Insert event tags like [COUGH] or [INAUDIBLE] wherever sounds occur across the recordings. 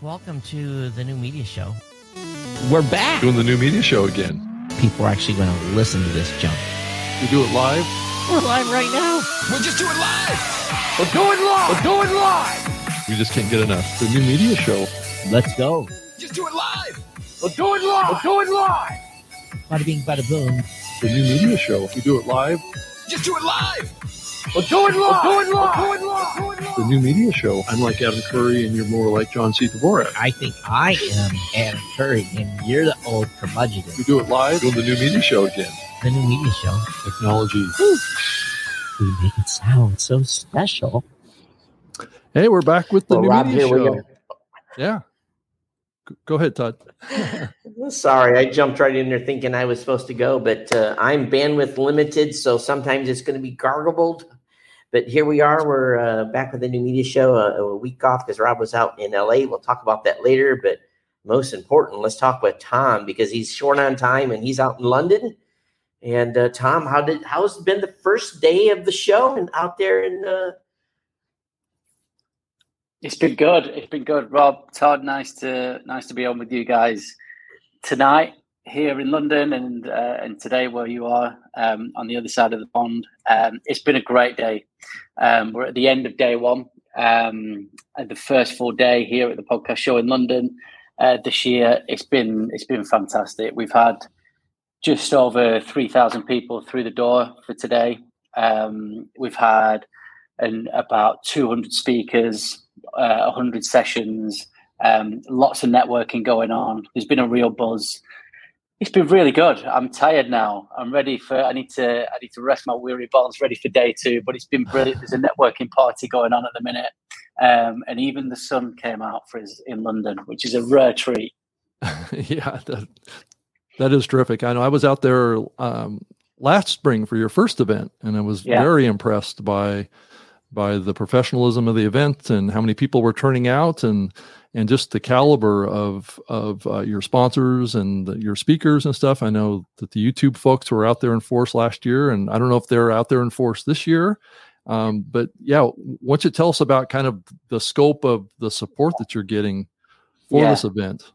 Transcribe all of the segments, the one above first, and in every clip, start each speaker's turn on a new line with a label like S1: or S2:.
S1: Welcome to the new media show.
S2: We're back.
S3: Doing the new media show again.
S2: People are actually going to listen to this junk.
S3: We do it live.
S2: We're live right now.
S4: We'll just do it live.
S5: We're doing live. We're doing live.
S3: We just can't get enough. The new media show.
S2: Let's go.
S4: Just do it live.
S5: We're doing live. We're doing live.
S2: Bada bing, bada boom.
S3: The new media show. We do it live.
S4: Just do it live.
S5: We're doing live. We're doing live. We're doing live.
S3: The new media show. I'm like Adam Curry, and you're more like John C. Dvorak.
S2: I think I am Adam Curry, and you're the old curmudgeon.
S3: We do it live. Doing the new media show again.
S2: The new media show.
S3: Technology.
S2: We make it sound so special.
S3: Hey, we're back with the
S6: Well,
S3: new
S6: Rob,
S3: media
S6: here we
S3: show.
S6: go.
S3: Yeah. Go ahead, Todd. [LAUGHS]
S6: Sorry, I jumped right in there thinking I was supposed to go, but uh, I'm bandwidth limited, so sometimes it's going to be gargled. But here we are. We're uh, back with the new media show. Uh, a week off because Rob was out in LA. We'll talk about that later. But most important, let's talk with Tom because he's short on time and he's out in London. And uh, Tom, how did how's been the first day of the show and out there in uh,
S7: It's been good. It's been good, Rob. Todd, nice to nice to be on with you guys tonight here in London and uh, and today where you are um, on the other side of the pond. Um, it's been a great day. Um, we're at the end of day one, um, the first full day here at the podcast show in London uh, this year. It's been it's been fantastic. We've had just over three thousand people through the door for today. Um, we've had and about 200 speakers, uh, 100 sessions, um, lots of networking going on. There's been a real buzz. It's been really good. I'm tired now. I'm ready for. I need to. I need to rest my weary bones, ready for day two. But it's been brilliant. There's a networking party going on at the minute, um, and even the sun came out for us in London, which is a rare treat. [LAUGHS]
S3: yeah, that, that is terrific. I know I was out there um, last spring for your first event, and I was
S7: Yeah.
S3: very impressed by by the professionalism of the event and how many people were turning out, and and just the caliber of of uh, your sponsors and the, your speakers and stuff. I know that the YouTube folks were out there in force last year, and I don't know if they're out there in force this year. Um, but yeah, why don't you tell us about kind of the scope of the support that you're getting for
S7: Yeah.
S3: this event?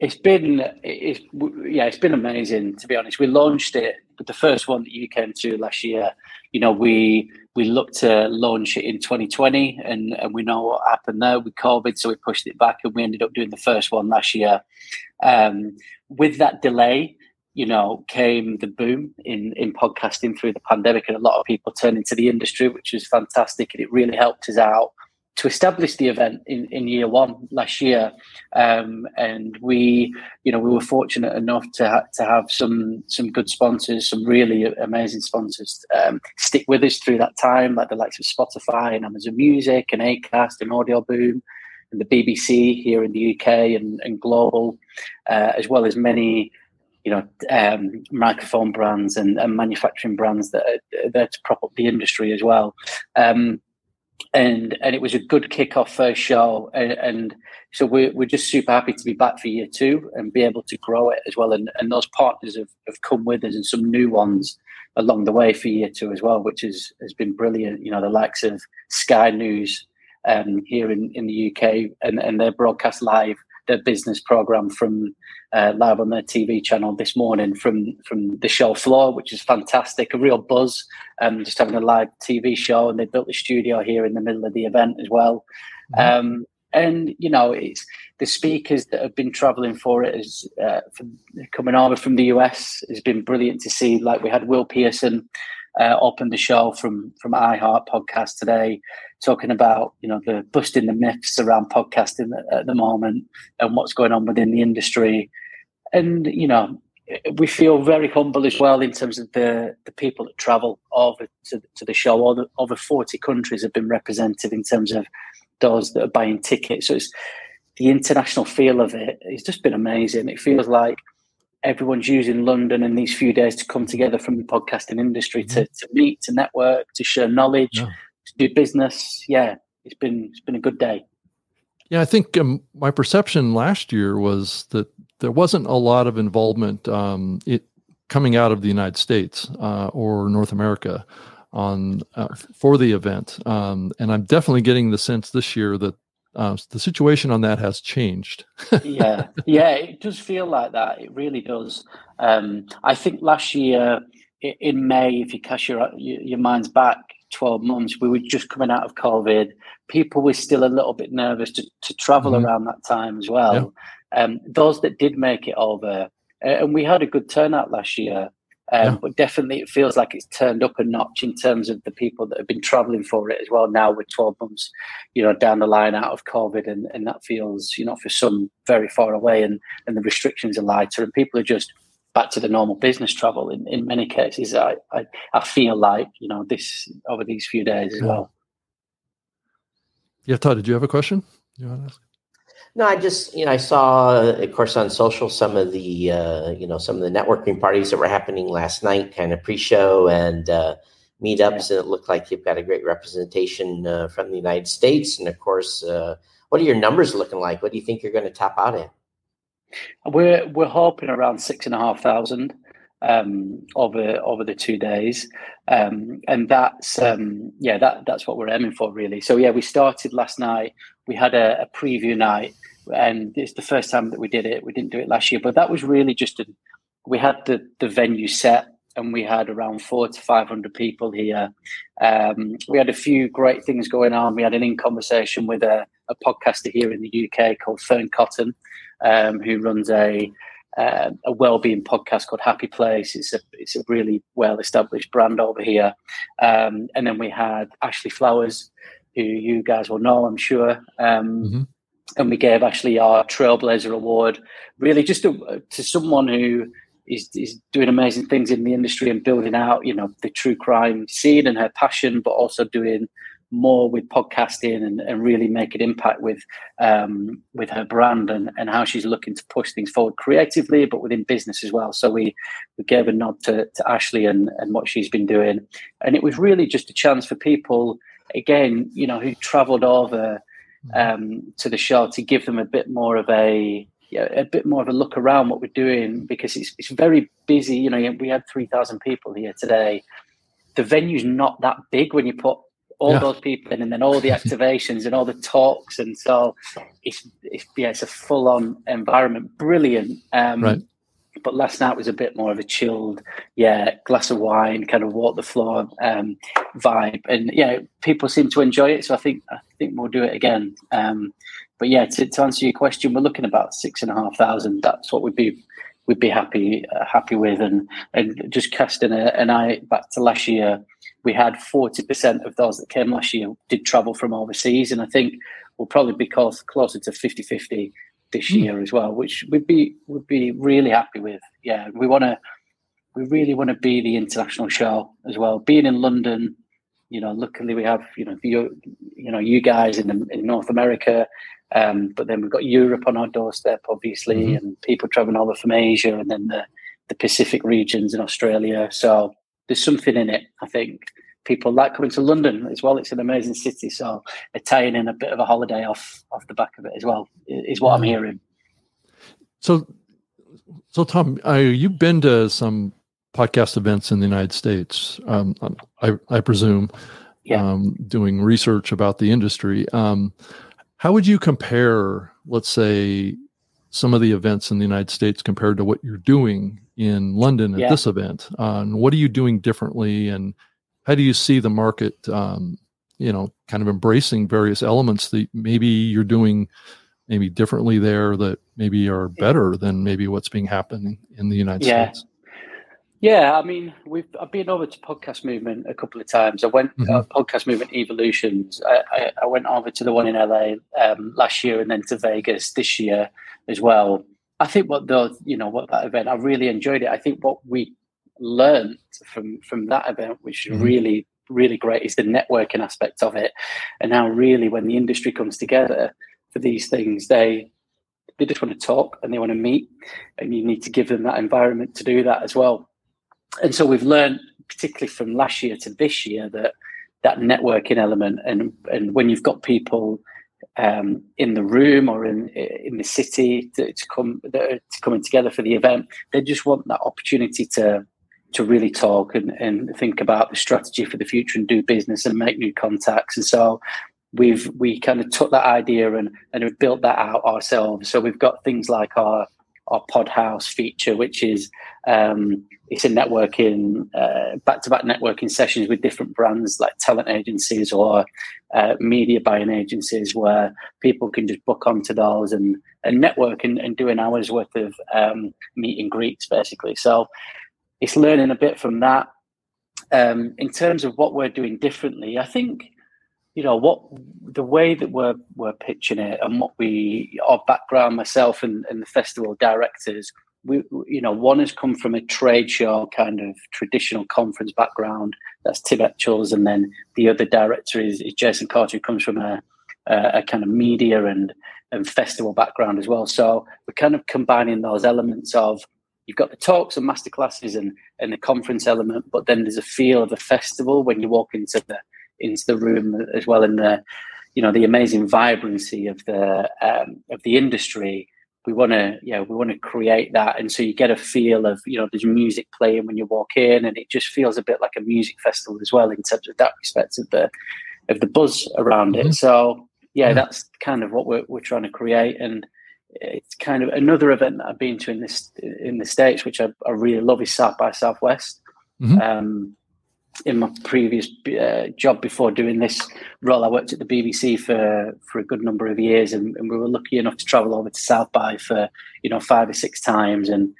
S7: It's been, it's yeah, it's been amazing to be honest. We launched it, but the first one that you came to last year, you know, we we looked to launch it in 2020, and and we know what happened there with COVID, so we pushed it back, and we ended up doing the first one last year. Um, with that delay, you know, came the boom in in podcasting through the pandemic, and a lot of people turned into the industry, which was fantastic, and it really helped us out to establish the event in, in year one last year. Um, and we, you know, we were fortunate enough to ha- to have some some good sponsors, some really amazing sponsors, um, stick with us through that time, like the likes of Spotify and Amazon Music and Acast and Audioboom and the BBC here in the UK and, and global, uh, as well as many. You know, um, microphone brands and, and manufacturing brands that are there to prop up the industry as well. Um, and and it was a good kick-off first show and, and so we're, we're just super happy to be back for year two and be able to grow it as well. And, and those partners have, have come with us and some new ones along the way for year two as well which is, has been brilliant. You know the likes of sky news um, here in, in the uk and, and they broadcast live their business program from uh, live on their TV channel this morning from from the show floor, which is fantastic. A real buzz, um, just having a live TV show, and they built a studio here in the middle of the event as well. Um, and you know, it's the speakers that have been travelling for it is uh, from, coming over from the US has been brilliant to see. Like we had Will Pearson uh, open the show from from iHeart podcast today, talking about you know the busting the myths around podcasting at, the moment and what's going on within the industry, and you know we feel very humble as well in terms of the the people that travel over to, to the show. Over, over forty countries have been represented in terms of those that are buying tickets. So it's the international feel of it. It's just been amazing. It feels like everyone's using London in these few days to come together from the podcasting industry to, to meet, to network, to share knowledge,
S3: Yeah.
S7: to do business. Yeah, it's been it's been a good day.
S3: Yeah, I think um, my perception last year was that there wasn't a lot of involvement um, it, coming out of the United States uh, or North America on uh, for the event, um, and I'm definitely getting the sense this year that uh, the situation on that has changed. [LAUGHS]
S7: yeah, yeah, it does feel like that. It really does. Um, I think last year in May, if you cast your your minds back 12 months, we were just coming out of COVID. People were still a little bit nervous to, to travel mm-hmm. around that time as well. Yeah. Um, those that did make it over, uh, and we had a good turnout last year. Um, yeah. But definitely, it feels like it's turned up a notch in terms of the people that have been traveling for it as well. Now we're 12 months, you know, down the line out of COVID, and, and that feels, you know, for some very far away, and and the restrictions are lighter, and people are just back to the normal business travel. In, in many cases, I, I, I feel like you know this over these few days as yeah. well.
S3: Yeah, Todd, did you have a question? You want to ask?
S6: No, I just you know I saw, of course, on social some of the uh, you know some of the networking parties that were happening last night, kind of pre-show and uh, meetups, yeah. and it looked like you've got a great representation uh, from the United States. And of course, uh, what are your numbers looking like? What do you think you're going to top out at?
S7: We're we're hoping around six and a half thousand um, over over the two days, um, and that's um, yeah that that's what we're aiming for really. So yeah, we started last night. We had a, a preview night and it's the first time that we did it. We didn't do it last year, but that was really just a, we had the the venue set and we had around four to five hundred people here. Um, we had a few great things going on. We had an in conversation with a, a podcaster here in the UK called Fearne Cotton, um, who runs a uh, a well-being podcast called Happy Place. It's a it's a really well-established brand over here. Um, and then we had Ashley Flowers, who you guys will know, I'm sure. Um, mm-hmm and we gave actually our Trailblazer Award, really just to, to someone who is, is doing amazing things in the industry and building out, you know, the true crime scene and her passion, but also doing more with podcasting and, and really make an impact with um, with her brand and, and how she's looking to push things forward creatively, but within business as well. So we we gave a nod to, to Ashley and, and what she's been doing, and it was really just a chance for people, again, you know, who travelled over um, to the show to give them a bit more of a yeah, a bit more of a look around what we're doing because it's it's very busy. You know, we had three thousand people here today. The venue's not that big when you put all yeah. those people in, and then all the activations and all the talks, and so it's, it's yeah, it's a full on environment. Brilliant. Um, right. But last night was a bit more of a chilled, yeah, glass of wine, kind of walk the floor um, vibe, and yeah, people seem to enjoy it. So I think I think we'll do it again. Um, but yeah, to, to, answer your question, we're looking about six and a half thousand. That's what we'd be we'd be happy uh, happy with, and and just casting a, an eye back to last year, we had forty percent of those that came last year did travel from overseas, and I think we'll probably be close, closer to 50-50 this mm. year as well, which we'd be would be really happy with. Yeah, we want to we really want to be the international show as well. Being in London, you know, luckily we have you know you you know you guys in in North America, um, but then we've got Europe on our doorstep, obviously, mm-hmm. and people traveling over from Asia, and then the the Pacific regions in Australia. So there's something in it, I think people like coming to London as well. It's an amazing city, so they're tying in a bit of a holiday off off the back of it as well. Is what I'm hearing.
S3: So, so Tom, you've been to some podcast events in the United States, um, I, I, presume, yeah. um, doing research about the industry. Um, how would you compare, let's say, some of the events in the United States compared to what you're doing in London at yeah. this event? Uh, and what are you doing differently? And how do you see the market um, you know kind of embracing various elements that maybe you're doing maybe differently there that maybe are better than maybe what's being happening in the united
S7: yeah.
S3: states?
S7: Yeah i mean we've i've been over to podcast movement a couple of times. I went mm-hmm. uh, podcast movement evolutions. I, I, I, went over to the one in la um, last year and then to vegas this year as well. I think what the you know what that event i really enjoyed it. I think what we learned from from that event, which is mm-hmm. really really great, is the networking aspect of it, and how really when the industry comes together for these things, they they just want to talk and they want to meet, and you need to give them that environment to do that as well. And so we've learned, particularly from last year to this year, that that networking element and and when you've got people um, in the room or in in the city to, to come to coming together for the event, they just want that opportunity to to really talk and, and think about the strategy for the future and do business and make new contacts. And so we've we kind of took that idea and and have built that out ourselves. So we've got things like our our pod house feature, which is um, it's a networking uh, back-to-back networking sessions with different brands like talent agencies or uh, media buying agencies where people can just book onto those and, and network and, and do an hour's worth of um, meet and greets basically so it's learning a bit from that. Um, in terms of what we're doing differently i think you know what the way that we're we're pitching it and what we our background myself and, and the festival directors we you know one has come from a trade show kind of traditional conference background. That's Tim Etchells and then the other director is, is Jason Carter who comes from a, a, a kind of media and and festival background as well. So we're kind of combining those elements of you've got the talks and masterclasses and and the conference element but then there's a feel of a festival when you walk into the into the room as well and the you know the amazing vibrancy of the um, of the industry. We want to yeah we want to create that and so you get a feel of you know there's music playing when you walk in and it just feels a bit like a music festival as well in terms of that respect of the of the buzz around mm-hmm. it so yeah, yeah, that's kind of what we're, we're trying to create and it's kind of another event that I've been to in this in the states which I, I really love is South by Southwest mm-hmm. um, in my previous uh, job before doing this role, I worked at the BBC for for a good number of years, and, and, we were lucky enough to travel over to South by for you know five or six times. And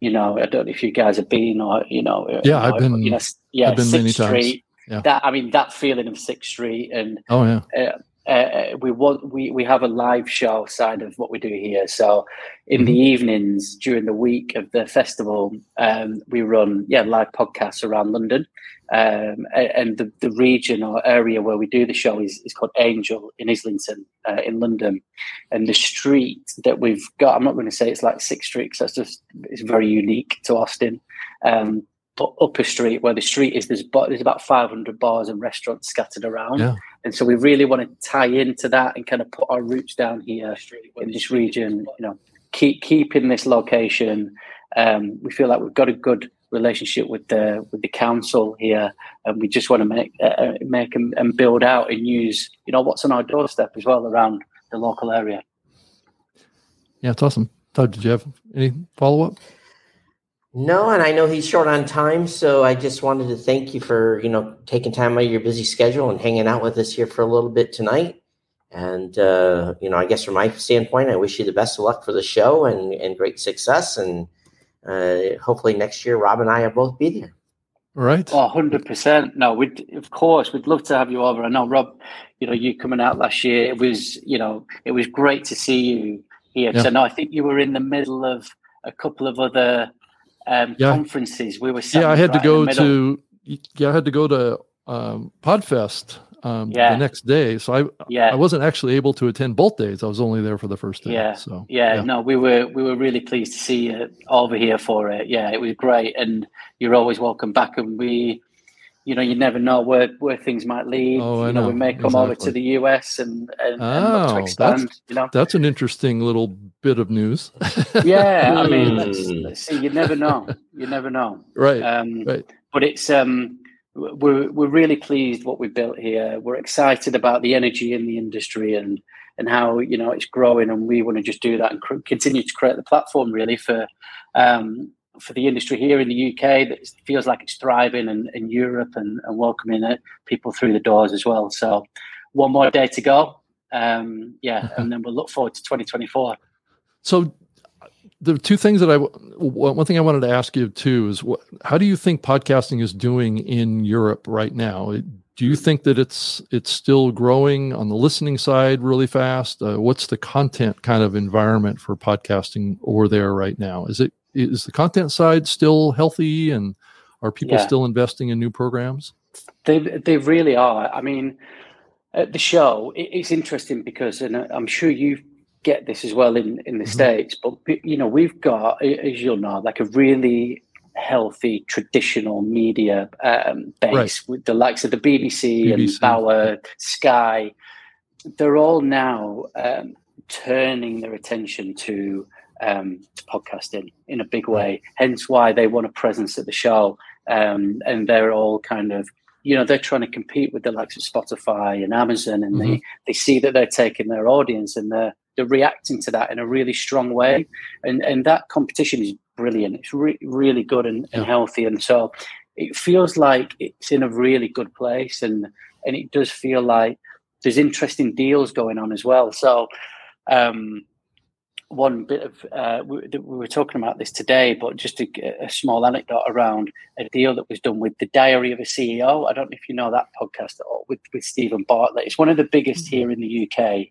S7: you know, I don't know if you guys have been or you know,
S3: uh, yeah,
S7: you
S3: I've been,
S7: you know, yeah,
S3: I've been
S7: Sixth
S3: many
S7: Street.
S3: times. Yeah.
S7: That I mean, that feeling of Sixth Street, and
S3: oh yeah,
S7: uh, uh, we want we we have a live show side of what we do here. So in mm-hmm. the evenings during the week of the festival, um, we run yeah live podcasts around London, um, and the, the region or area where we do the show is, is called Angel in Islington uh, in London, and the street that we've got. I'm not going to say it's like six streets. That's just it's very unique to Austin. Um, upper street where the street is there's there's about 500 bars and restaurants scattered around
S3: yeah.
S7: And so we really want to tie into that and kind of put our roots down here in this region you know keep keeping this location. Um, we feel like we've got a good relationship with the with the council here and we just want to make uh, uh make and, and build out and use you know what's on our doorstep as well around the local area.
S3: Yeah it's awesome. Todd, did you have any follow-up
S6: no, and I know he's short on time, so I just wanted to thank you for you know taking time out of your busy schedule and hanging out with us here for a little bit tonight. And uh, you know, I guess from my standpoint, I wish you the best of luck for the show and and great success. And uh, hopefully next year, Rob and I will both be there.
S3: Right.
S7: Oh, 100%. No, we'd, of course, we'd love to have you over. I know, Rob, you know, you coming out last year, it was, you know, it was great to see you here. Yeah. So, no, I think you were in the middle of a couple of other um, yeah. conferences. We were
S3: yeah. I had right to go to yeah. I had to go to um, Podfest um, yeah. the next day, so I yeah. I wasn't actually able to attend both days. I was only there for the first day.
S7: Yeah.
S3: So
S7: yeah, yeah, no, we were we were really pleased to see you over here for it. Yeah, it was great, and you're always welcome back. And we you know, you never know where, where things might lead.
S3: Oh,
S7: you
S3: know,
S7: know, we may come exactly. over to the US and, and,
S3: oh,
S7: and expand,
S3: that's,
S7: you know.
S3: That's an interesting little bit of news.
S7: yeah, I mean, [LAUGHS] let's, let's see, you never know. You never know.
S3: Right.
S7: Um,
S3: right.
S7: But it's um, we're we're really pleased what we built here. We're excited about the energy in the industry and and how you know it's growing, and we want to just do that and cr- continue to create the platform really for um, for the industry here in the UK that feels like it's thriving and in Europe and, and welcoming it, people through the doors as well. So one more day to go. Um, yeah, [LAUGHS] and then we'll look forward to 2024.
S3: So the two things that I one thing I wanted to ask you too is what, how do you think podcasting is doing in Europe right now? Do you think that it's it's still growing on the listening side really fast? Uh, what's the content kind of environment for podcasting over there right now? Is it is the content side still healthy and are people yeah. still investing in new programs?
S7: They they really are. I mean, at the show, it, it's interesting because, and I'm sure you get this as well in in the mm-hmm. states, but you know, we've got, as you'll know, like a really healthy traditional media um, base right. with the likes of the BBC, BBC. and Bauer, Sky. They're all now um, turning their attention to um, to podcasting in a big way. Hence why they want a presence at the show, um, and they're all kind of you know they're trying to compete with the likes of Spotify and Amazon, and
S3: Mm-hmm.
S7: they they see that they're taking their audience and they're they're reacting to that in a really strong way, and and that competition is brilliant. It's re- really good and, and
S3: Yeah.
S7: healthy, and so it feels like it's in a really good place, and and it does feel like there's interesting deals going on as well. So. Um, one bit of uh, we, we were talking about this today, but just a, a small anecdote around a deal that was done with the Diary of a CEO. I don't know if you know that podcast at all with with Steven Bartlett. It's one of the biggest here in the UK.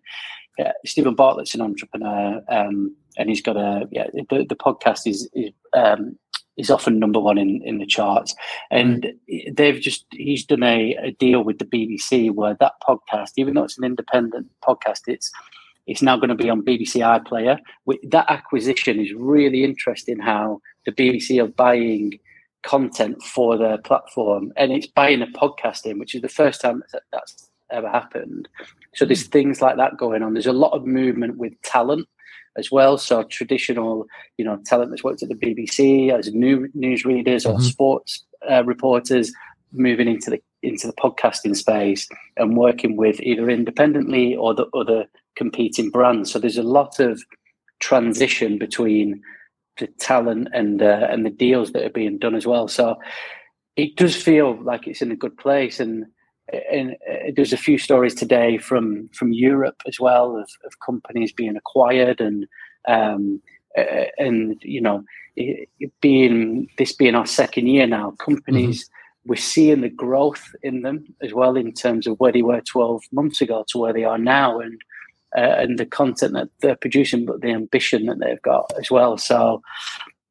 S7: Yeah, Steven Bartlett's an entrepreneur, um, and he's got a yeah. The, the podcast is is um, is often number one in, in the charts, and they've just he's done a, a deal with the BBC where that podcast, even though it's an independent podcast, it's it's now going to be on BBC iPlayer. That acquisition is really interesting. How the BBC are buying content for their platform, and it's buying a podcasting, which is the first time that that's ever happened. So there's things like that going on. There's a lot of movement with talent as well. So traditional, you know, talent that's worked at the BBC as new news readers or sports uh, reporters moving into the into the podcasting space and working with either independently or the other competing brands. So there's a lot of transition between the talent and uh, and the deals that are being done as well. So it does feel like it's in a good place and. And uh, there's a few stories today from from Europe as well of, of companies being acquired and um, uh, and you know it, it being this being our second year now, companies we're seeing the growth in them as well in terms of where they were 12 months ago to where they are now and uh, and the content that they're producing but the ambition that they've got as well. So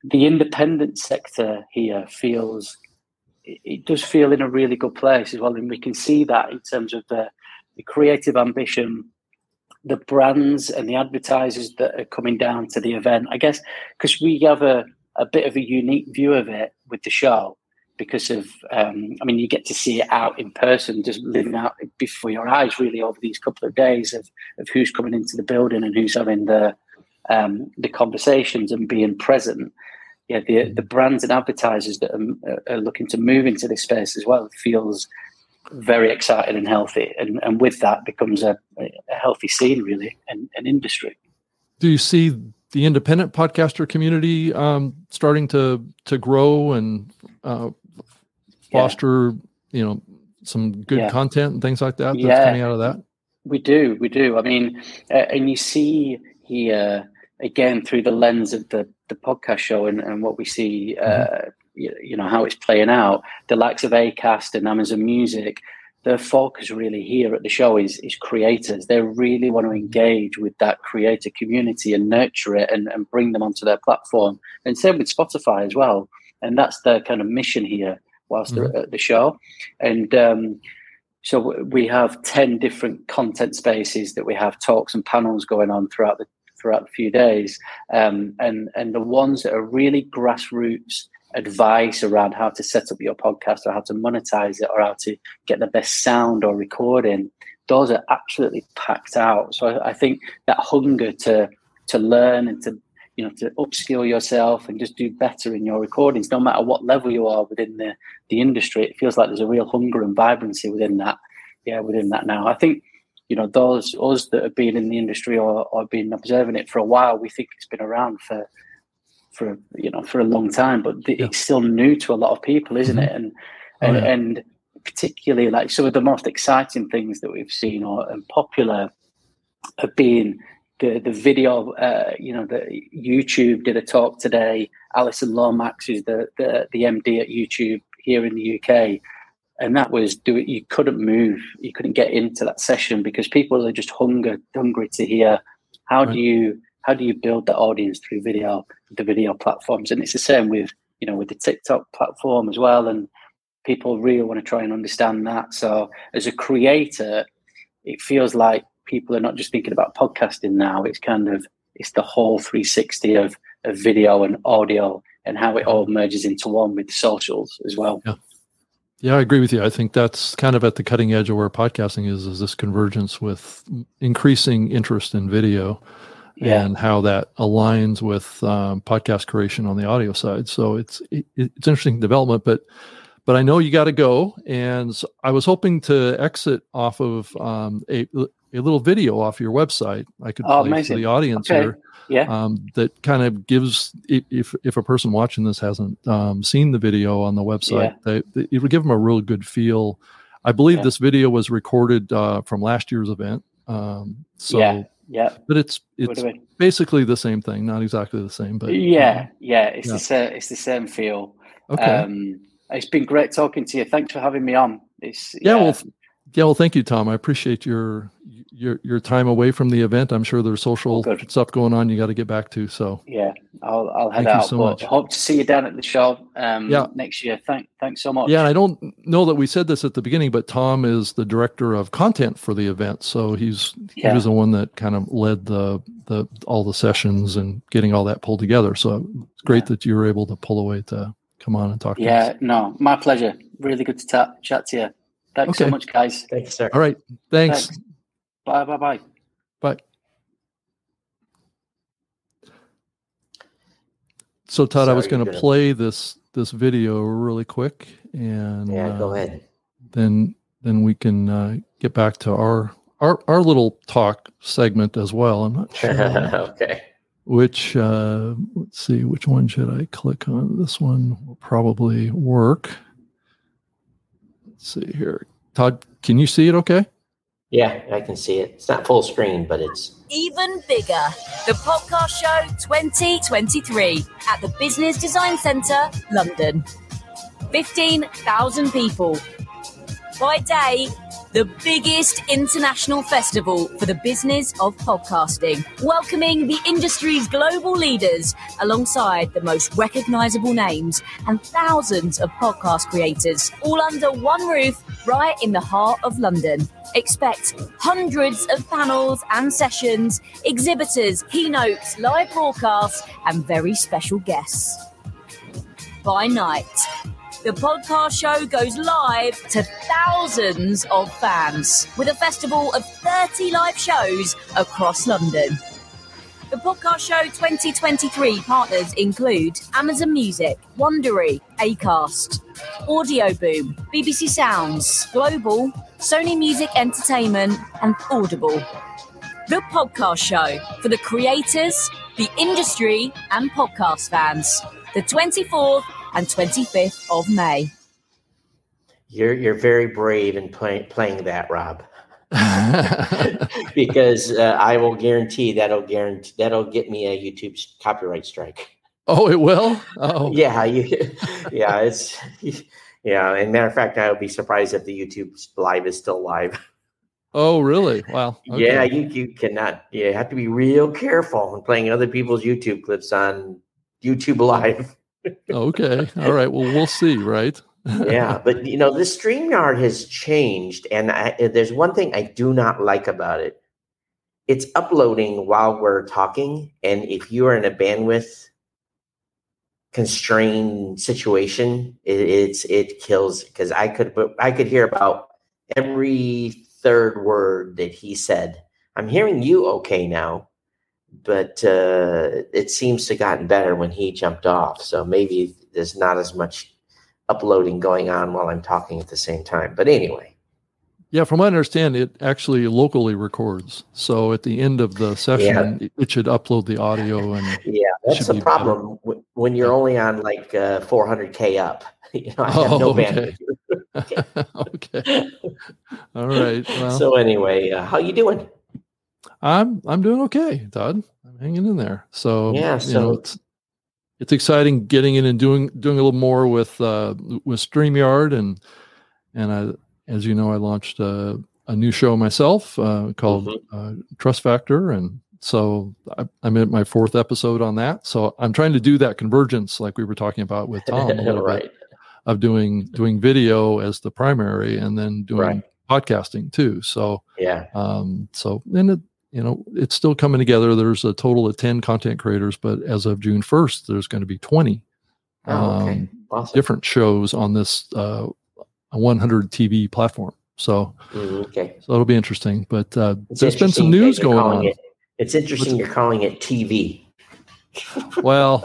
S7: the independent sector here feels it, does feel in a really good place as well. And we can see that in terms of the, the creative ambition the brands and the advertisers that are coming down to the event. I guess because we have a, a bit of a unique view of it with the show because of um, I mean you get to see it out in person just living out before your eyes really over these couple of days of, of who's coming into the building and who's having the um, the conversations and being present. Yeah the the brands and advertisers that are, are looking to move into this space as well feels very exciting and healthy. And, and with that becomes a, a healthy scene really and an industry.
S3: Do you see the independent podcaster community um, starting to to grow and uh, foster, you know, some good
S7: Yeah.
S3: content and things like that that's
S7: Yeah.
S3: coming out of that?
S7: We do, we do. I mean, uh, and you see here again through the lens of the the podcast show and, and what we see, uh, you, you know, how it's playing out. The likes of Acast and Amazon Music, their focus really here at the show is is creators. They really want to engage with that creator community and nurture it and, and bring them onto their platform. And same with Spotify as well. And that's their kind of mission here whilst they're at the show. And um, so we have 10 different content spaces that we have talks and panels going on throughout the throughout the few days. Um, and and the ones that are really grassroots advice around how to set up your podcast or how to monetize it or how to get the best sound or recording those are absolutely packed out. So I, I think that hunger to to learn and to you know to upskill yourself and just do better in your recordings no matter what level you are within the the industry it feels like there's a real hunger and vibrancy within that yeah within that now i think you know those us that have been in the industry or, or been observing it for a while we think it's been around for for you know for a long time but
S3: Yeah.
S7: it's still new to a lot of people isn't it mm-hmm. and
S3: Oh,
S7: and,
S3: yeah.
S7: and particularly like some of the most exciting things that we've seen or and popular have been the the video uh, you know the youtube did a talk today. Alison lomax who's the, the the md at youtube here in the uk and that was do it you couldn't move. You couldn't get into that session because people are just hunger hungry to hear how
S3: Right.
S7: do you how do you build that audience through video the video platforms? And it's the same with you know with the tiktok platform as well. And people really want to try and understand that. So as a creator it feels like people are not just thinking about podcasting now it's kind of it's the whole 360 of, of video and audio and how it all merges into one with socials as well
S3: Yeah, Yeah, I agree with you. I think that's kind of at the cutting edge of where podcasting is, is this convergence with increasing interest in video
S7: Yeah.
S3: and how that aligns with um, podcast creation on the audio side. So it's it, it's interesting development, but but I know you got to go, and I was hoping to exit off of um, a a little video off your website. I could
S7: Oh,
S3: play for the audience
S7: Okay.
S3: here
S7: Yeah.
S3: um, that kind of gives if if a person watching this hasn't um, seen the video on the website, they, they- it would give them a real good feel. I believe
S7: Yeah.
S3: this video was recorded uh, from last year's event, um, so
S7: yeah. Yeah.
S3: but it's it's basically the same thing, not exactly the same, but
S7: yeah. Yeah. It's
S3: yeah.
S7: the same. It's the same feel.
S3: Okay.
S7: Um, it's been great talking to you. Thanks for having me on. It's
S3: yeah, well, yeah, well, thank you, Tom. I appreciate your your your time away from the event. I'm sure there's social
S7: good.
S3: stuff going on you got to get back to. So
S7: yeah. I'll I'll head
S3: Thank you
S7: out.
S3: so
S7: but
S3: much.
S7: Hope to see you down at the show. Um,
S3: Yeah.
S7: Next year. Thank. Thanks so much.
S3: yeah, and I don't know that we said this at the beginning, but Tom is the director of content for the event, so he's he was the one that kind of led the the all the sessions and getting all that pulled together. So it's great
S7: Yeah.
S3: that you were able to pull away to come on and talk. to
S7: Yeah.
S3: us.
S7: No. My pleasure. Really good to ta- chat to you. Thanks so much, guys.
S1: Thanks, sir.
S3: All right. Thanks.
S7: Thanks. Bye. Bye. Bye.
S3: Bye. So Todd, I was going to play this this video really quick, and
S1: Yeah, go
S3: uh,
S1: ahead.
S3: Then then we can uh, get back to our our our little talk segment as well. I'm not sure [LAUGHS]
S1: okay.
S3: which. Uh, let's see, which one should I click on? This one will probably work. Let's see here, Todd. Can you see it? Okay.
S1: Yeah, I can see it. It's not full screen, but it's
S8: even bigger. The Podcast Show 2023 at the Business Design Centre, London. 15,000 people. By day, the biggest international festival for the business of podcasting, welcoming the industry's global leaders alongside the most recognizable names and thousands of podcast creators, all under one roof right in the heart of London. Expect hundreds of panels and sessions, exhibitors, keynotes, live broadcasts, and very special guests. By night, the podcast show goes live to thousands of fans with a festival of 30 live shows across London. The Podcast Show 2023 partners include Amazon Music, Wondery, Acast, Audioboom, BBC Sounds, Global, Sony Music Entertainment, and Audible. The Podcast Show for the creators, the industry, and podcast fans. The 24th and 25th of May.
S1: you're you're very brave in play, playing that, Rob. [LAUGHS] because uh, I will guarantee that'll guarantee that'll get me a YouTube copyright strike.
S3: Oh, it will. Oh,
S1: Yeah, you, [LAUGHS] yeah, it's [LAUGHS] yeah. And matter of fact, I would be surprised if the YouTube live is still live.
S3: Oh, really? Wow. Okay.
S1: Yeah, you you cannot. You have to be real careful in playing other people's YouTube clips on YouTube Live.
S3: Okay. [LAUGHS] All right. Well, we'll see, right?
S1: yeah, but you know, the StreamYard has changed, and I, there's one thing I do not like about it. It's uploading while we're talking, and if you are in a bandwidth constrained situation, it, it's it kills because I could I could hear about every third word that he said. I'm hearing you okay now, but uh, it seems to gotten better when he jumped off. So maybe there's not as much uploading going on while I'm talking at the same time. But anyway,
S3: Yeah, from what I understand, it actually locally records. So at the end of the session, it, it should upload the audio and [LAUGHS]
S1: yeah, that's the problem w- when you're only on like uh, 400k up. [LAUGHS] You know, I have
S3: Oh,
S1: no
S3: okay.
S1: bandwidth. [LAUGHS]
S3: okay. All right. Well,
S1: so anyway, uh, how you doing?
S3: I'm I'm doing okay, Todd. I'm hanging in there. So
S1: Yeah,
S3: you
S1: so-
S3: know, it's it's exciting getting in and doing doing a little more with uh, with Streamyard and and I, as you know, I launched a, a new show myself uh, called
S1: Mm-hmm.
S3: uh, Trust Factor, and so I, I'm at my fourth episode on that. So I'm trying to do that convergence, like we were talking about with Tom, a [LAUGHS] little
S1: right.
S3: bit of doing doing video as the primary, and then doing
S1: Right.
S3: podcasting too. So
S1: Yeah.
S3: um, so and it, you know, it's still coming together. There's a total of 10 content creators, but as of June 1st, there's going to be 20
S1: Oh, okay.
S3: um,
S1: Awesome.
S3: different shows on this uh, 100 TV platform. So,
S1: Mm, okay.
S3: so it'll be interesting. But uh, there's been some news going on.
S1: It, it's interesting you're calling it TV. [LAUGHS]
S3: well,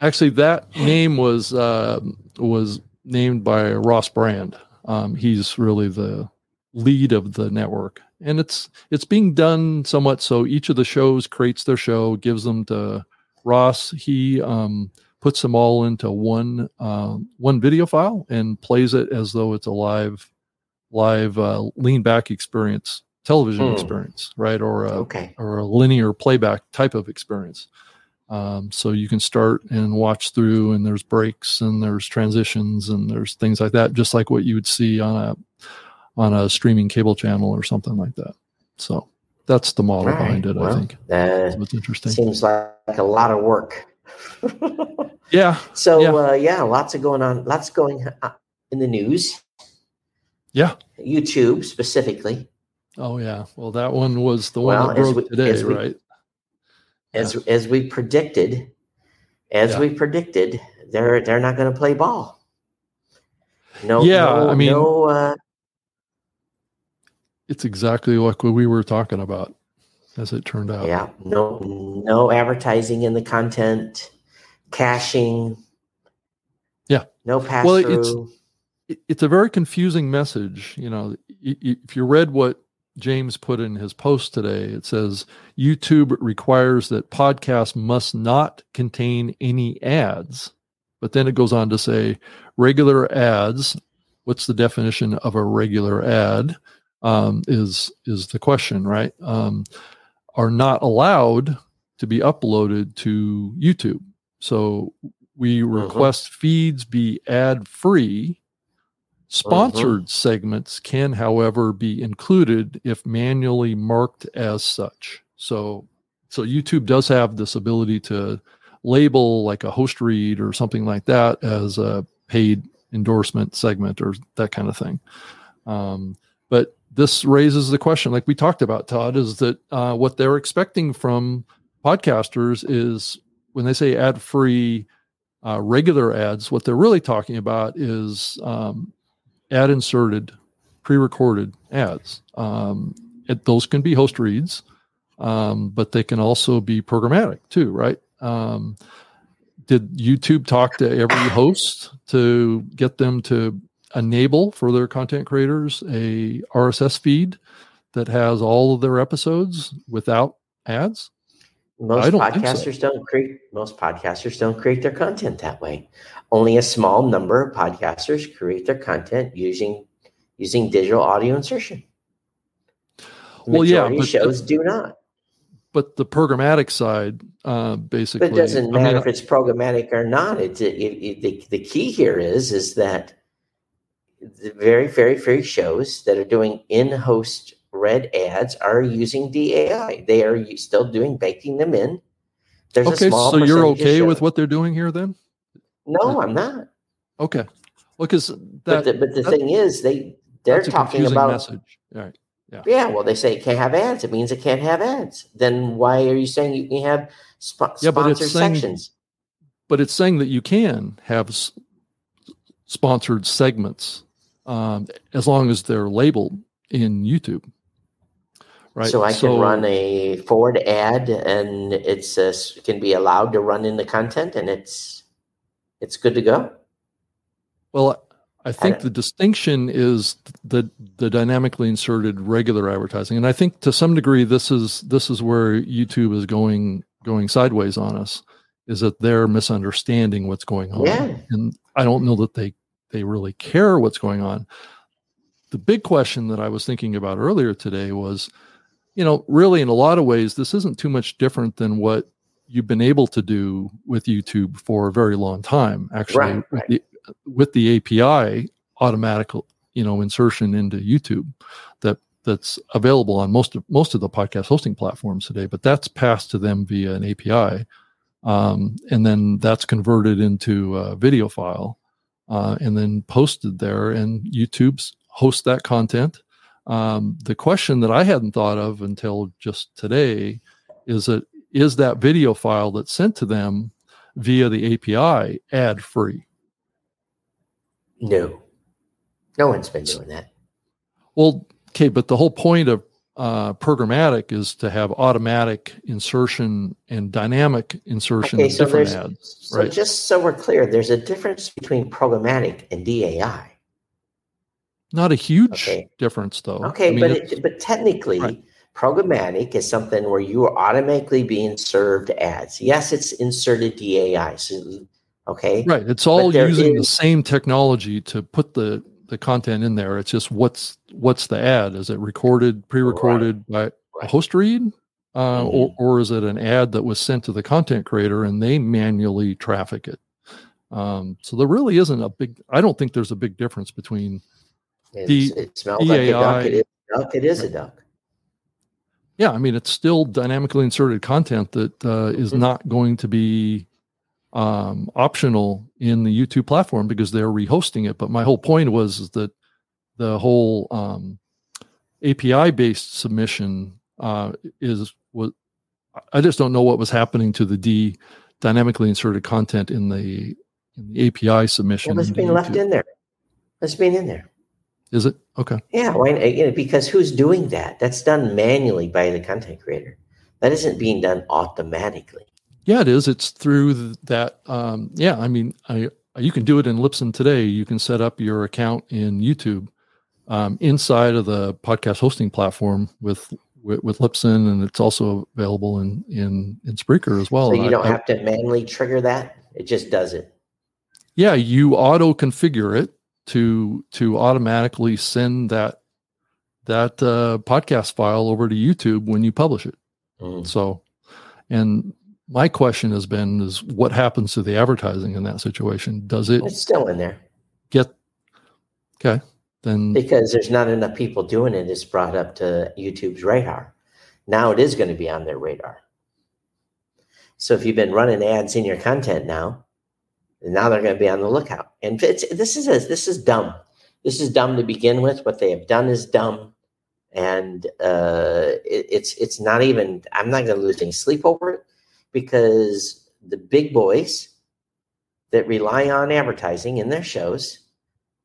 S3: actually, that name was uh, was named by Ross Brand. Um, he's really the lead of the network, and it's it's being done somewhat so each of the shows creates their show, gives them to Ross. He um, puts them all into one uh, one video file and plays it as though it's a live live uh, lean back experience, television
S1: Hmm.
S3: experience, right, or a,
S1: Okay.
S3: or a linear playback type of experience. Um, so you can start and watch through, and there's breaks and there's transitions and there's things like that, just like what you would see on a on a streaming cable channel or something like that. So that's the model
S1: All right.
S3: behind it. I
S1: Well,
S3: think
S1: That
S3: what's interesting.
S1: seems like a lot of work. [LAUGHS]
S3: Yeah,
S1: so
S3: Yeah.
S1: Uh, yeah, lots of going on. Lots going in the news.
S3: yeah.
S1: YouTube specifically,
S3: Oh yeah. Well, that one was the one that broke
S1: we-
S3: today,
S1: as we-
S3: right?
S1: as as we predicted, as
S3: Yeah.
S1: we predicted, they're they're not going to play ball. No,
S3: Yeah,
S1: no,
S3: I mean-
S1: no. Uh,
S3: It's exactly like what we were talking about, as it turned out.
S1: yeah, no, no advertising in the content, caching.
S3: Yeah.
S1: no pass
S3: Well,
S1: through.
S3: it's- it's a very confusing message. You know, if you read what James put in his post today, it says YouTube requires that podcasts must not contain any ads. But then it goes on to say regular ads. What's the definition of a regular ad? Um, is is the question, right? Um, are not allowed to be uploaded to YouTube. So we request feeds be ad free. Sponsored segments can, however, be included if manually marked as such. So, so YouTube does have this ability to label like a host read or something like that as a paid endorsement segment or that kind of thing. Um, but this raises the question, like we talked about, Todd, is that uh, what they're expecting from podcasters is when they say ad free uh, regular ads, what they're really talking about is um, ad inserted, pre recorded ads. Um, it, those can be host reads, um, but they can also be programmatic too, right? Um, did YouTube talk to every host to get them to enable for their content creators a RSS feed that has all of their episodes without ads?
S1: Most
S3: don't think so.
S1: podcasters don't create most podcasters don't create their content that way. Only a small number of podcasters create their content using using digital audio insertion. The
S3: Well, yeah, but-
S1: shows do not.
S3: But the programmatic side, uh, basically,
S1: But it doesn't
S3: I mean,
S1: matter if it's programmatic or not. It's it, it, the, the key here is is that the very very few shows that are doing in-host read ads are using DAI. They are still doing baking them in. There's a
S3: okay, so you're okay with what they're doing here then?
S1: No, I'm not.
S3: Okay. Well, because
S1: But
S3: that,
S1: the, but the
S3: that-
S1: thing is, they they're talking about
S3: message. All right.
S1: yeah. Well, they say it can't have ads. It means it can't have ads. Then why are you saying you can have spo-
S3: Yeah, but it's
S1: sponsored
S3: saying-
S1: sections?
S3: But it's saying that you can have s- sponsored segments um, as long as they're labeled in YouTube. Right.
S1: So I can run a forward ad, and it's uh, can be allowed to run in the content, and it's it's good to go.
S3: Well, I think
S1: don't-
S3: the distinction is the the dynamically inserted regular advertising, and I think to some degree this is this is where YouTube is going going sideways on us. Is that they're misunderstanding what's going on,
S1: Yeah.
S3: and I don't know that they they really care what's going on. The big question that I was thinking about earlier today was, you know, really in a lot of ways, this isn't too much different than what you've been able to do with YouTube for a very long time. Actually,
S1: Right,
S3: with
S1: right.
S3: the with the API automatic, you know, insertion into YouTube that that's available on most of most of the podcast hosting platforms today. But that's passed to them via an API, um, and then that's converted into a video file, uh, and then posted there. And YouTube's host that content. Um, the question that I hadn't thought of until just today is that is that video file that's sent to them via the API ad free?
S1: No, no one's been doing that.
S3: Well, okay, but the whole point of uh, programmatic is to have automatic insertion and dynamic insertion
S1: Okay,
S3: of
S1: so
S3: different ads.
S1: So
S3: right.
S1: just so we're clear, there's a difference between programmatic and DAI.
S3: Not a huge
S1: Okay.
S3: difference, though.
S1: Okay,
S3: I mean,
S1: but it, but technically,
S3: Right.
S1: programmatic is something where you are automatically being served ads. Yes, it's inserted DAI. So, okay,
S3: right. It's all using the same technology to put the the content in there. It's just what's what's the ad? Is it recorded, pre-recorded by a host read, uh,
S1: Mhm.
S3: or or is it an ad that was sent to the content creator and they manually traffic it? Um, so there really isn't a big. I don't think there's a big difference between
S1: It's-
S3: D-
S1: it smells like a duck. It is a duck. It is a duck.
S3: yeah i mean it's still dynamically inserted content that uh, is
S1: Mhm.
S3: not going to be um, optional in the youtube platform because they're rehosting it but my whole point was is that the whole um, api based submission uh, is what i just don't know what was happening to the d dynamically inserted content in the in the api submission
S1: Well, it's being left in there. It's being in there.
S3: is it okay
S1: Yeah, why? You know, because who's doing that? That's done manually by the content creator. That isn't being done automatically.
S3: Yeah, it is. It's through that. Um, yeah, I mean, I you can do it in Libsyn today. You can set up your account in YouTube um, inside of the podcast hosting platform with with, with Libsyn, and it's also available in in in Spreaker as well.
S1: so you don't
S3: I-
S1: have to manually trigger that. It just does it.
S3: yeah, you auto configure it to to automatically send that that uh, podcast file over to YouTube when you publish it.
S1: Mm.
S3: So, and my question has been is what happens to the advertising in that situation? Does it
S1: It's still in there
S3: get okay? Then
S1: because there's not enough people doing it. It's brought up to YouTube's radar. Now it is going to be on their radar. So if you've been running ads in your content now, now they're going to be on the lookout. And it's, this is a, this is dumb. This is dumb to begin with. What they have done is dumb, and uh, it, it's it's not even. I'm not going to lose any sleep over it because the big boys that rely on advertising in their shows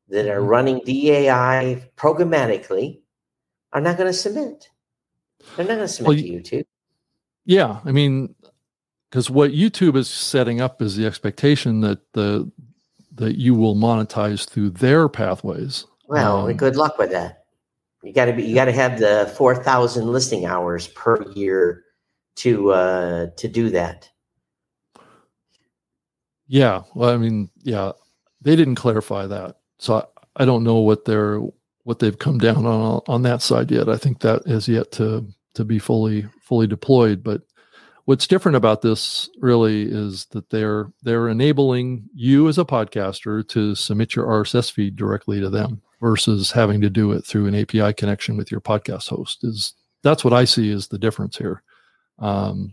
S1: that are
S3: Mhm.
S1: running DAI programmatically are not going to submit. They're not going to submit
S3: Well,
S1: to YouTube.
S3: yeah, I mean, because what YouTube is setting up is the expectation that the that you will monetize through their pathways.
S1: Well,
S3: Um,
S1: good luck with that. You got to be. You got to have the four thousand listing hours per year to uh, to do that.
S3: Yeah, well, I mean, yeah, they didn't clarify that, so I, I don't know what they're what they've come down on on that side yet. I think that is yet to to be fully fully deployed. But what's different about this really is that they're they're enabling you as a podcaster to submit your RSS feed directly to them versus having to do it through an API connection with your podcast host. Is that's what I see as the difference here, um,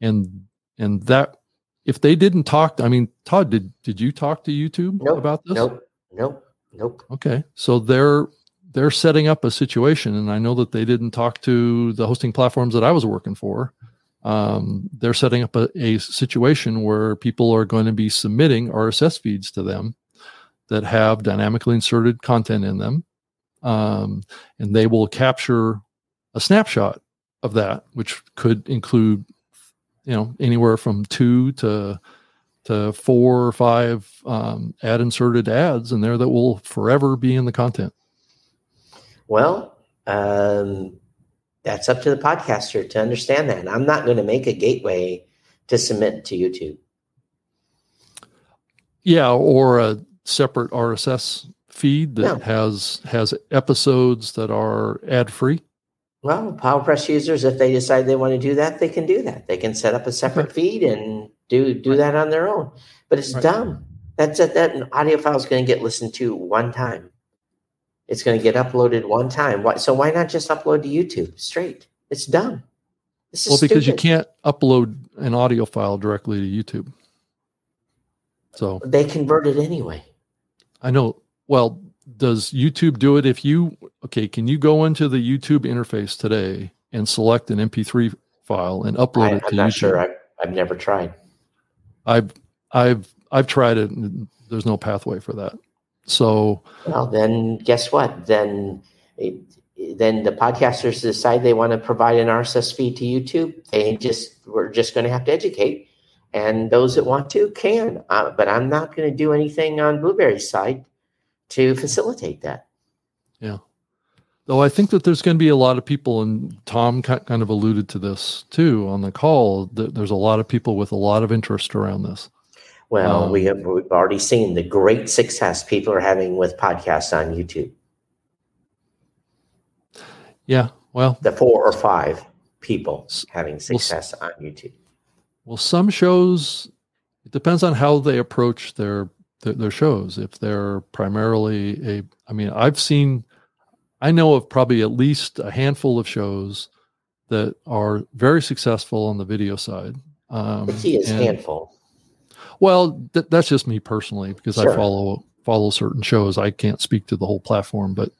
S3: and and that if they didn't talk, I mean, Todd, did did you talk to YouTube
S1: Nope.
S3: about this?
S1: Nope. Nope. Nope.
S3: Okay, so they're they're setting up a situation, and I know that they didn't talk to the hosting platforms that I was working for. Um, they're setting up a, a situation where people are going to be submitting RSS feeds to them that have dynamically inserted content in them, um, and they will capture a snapshot of that, which could include, you know, anywhere from two to to four or five um, ad inserted ads in there that will forever be in the content.
S1: Well, um, that's up to the podcaster to understand that. And I'm not going to make a gateway to submit to YouTube.
S3: Yeah, or a separate RSS feed that
S1: No.
S3: has has episodes that are ad free.
S1: Well, PowerPress users, if they decide they want to do that, they can do that. They can set up a separate feed and do do that on their own. But it's
S3: Right.
S1: dumb. That's that that audio file is going to get listened to one time. It's going to get uploaded one time. Why, so why not just upload to YouTube straight? It's dumb. This is
S3: Well, because you can't upload an audio file directly to YouTube. So
S1: They convert it anyway.
S3: I know. Well, does YouTube do it if you okay? Can you go into the YouTube interface today and select an MP3 file and upload
S1: I,
S3: it to YouTube?
S1: I'm not
S3: YouTube?
S1: sure. I, I've never tried.
S3: I've I've I've tried it. And there's no pathway for that. So
S1: Well, then guess what? Then it, then the podcasters decide they want to provide an RSS feed to YouTube. They just we're just going to have to educate, and those that want to can. Uh, but I'm not going to do anything on Blubrry's side to facilitate that.
S3: Yeah. Though I think that there's going to be a lot of people, and Tom kind of alluded to this too on the call. That there's a lot of people with a lot of interest around this.
S1: Well,
S3: Um,
S1: we have we've already seen the great success people are having with podcasts on YouTube.
S3: Yeah. Well,
S1: The four or five people having success on YouTube.
S3: Well, some shows it depends on how they approach their their, their shows. If they're primarily a, I mean, I've seen, I know of probably at least a handful of shows that are very successful on the video side. Um,
S1: is
S3: and-
S1: handful.
S3: Well, th- that's just me personally because
S1: Sure.
S3: I follow follow certain shows. I can't speak to the whole platform, but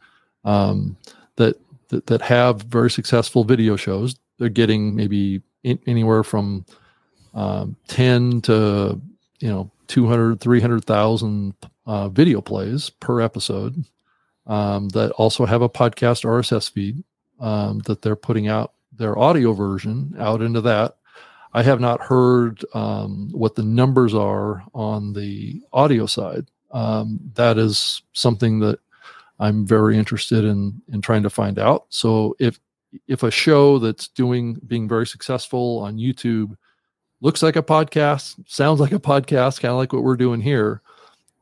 S3: um, that, that that have very successful video shows. They're getting maybe in, anywhere from um, 10 to you know 200 300,000 uh, video plays per episode um, that also have a podcast RSS feed um, that they're putting out their audio version out into that I have not heard um, what the numbers are on the audio side. Um, that is something that I'm very interested in in trying to find out. So if if a show that's doing being very successful on YouTube looks like a podcast, sounds like a podcast, kind of like what we're doing here,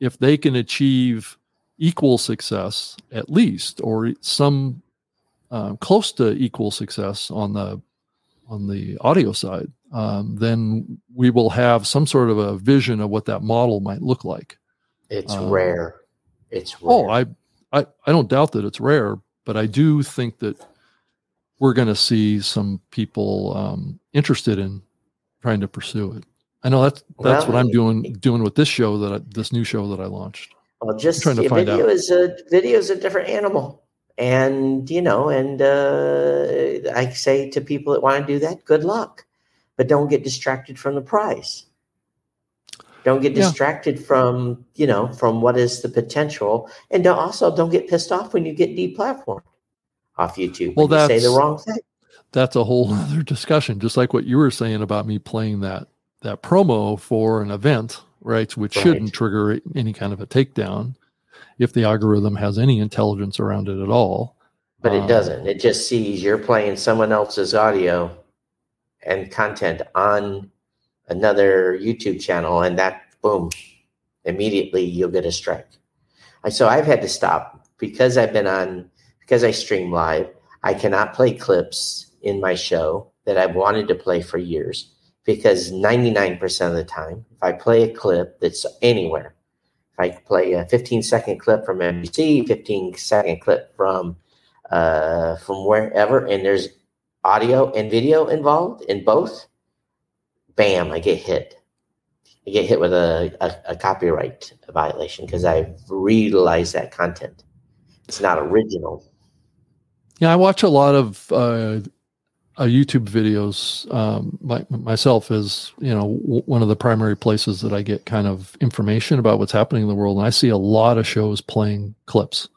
S3: if they can achieve equal success at least, or some uh, close to equal success on the on the audio side, um, then we will have some sort of a vision of what that model might look like.
S1: It's
S3: Um,
S1: rare. It's rare.
S3: Oh, I, I, I don't doubt that it's rare, but I do think that we're going to see some people um, interested in trying to pursue it. I know that's that's
S1: Well,
S3: what I'm doing doing with this show that I, this new show that I launched.
S1: Well, just
S3: trying to find
S1: video
S3: out.
S1: is a video is a different animal, and you know, and uh, I say to people that want to do that, good luck, but don't get distracted from the prize. Don't get
S3: Yeah.
S1: distracted from you know from what is the potential, and don't, also don't get pissed off when you get deplatformed off YouTube.
S3: Well,
S1: when you say the wrong thing.
S3: That's a whole [LAUGHS] other discussion. Just like what you were saying about me playing that that promo for an event, right? Which shouldn't trigger any kind of a takedown if the algorithm has any intelligence around it at all.
S1: But it
S3: Um,
S1: doesn't. It just sees you're playing someone else's audio and content on another YouTube channel, and that boom, immediately you'll get a strike. So I've had to stop because I've been on because I stream live. I cannot play clips in my show that I've wanted to play for years because 99% of the time, if I play a clip that's anywhere, if I play a 15 second clip from NBC, 15 second clip from uh, from wherever, and there's audio and video involved in both, bam, I get hit. I get hit with a, a, a copyright violation because I've reutilized that content. It's not original.
S3: Yeah, I watch a lot of uh, uh, YouTube videos. Um, my, myself is you know w- one of the primary places that I get kind of information about what's happening in the world, and I see a lot of shows playing clips,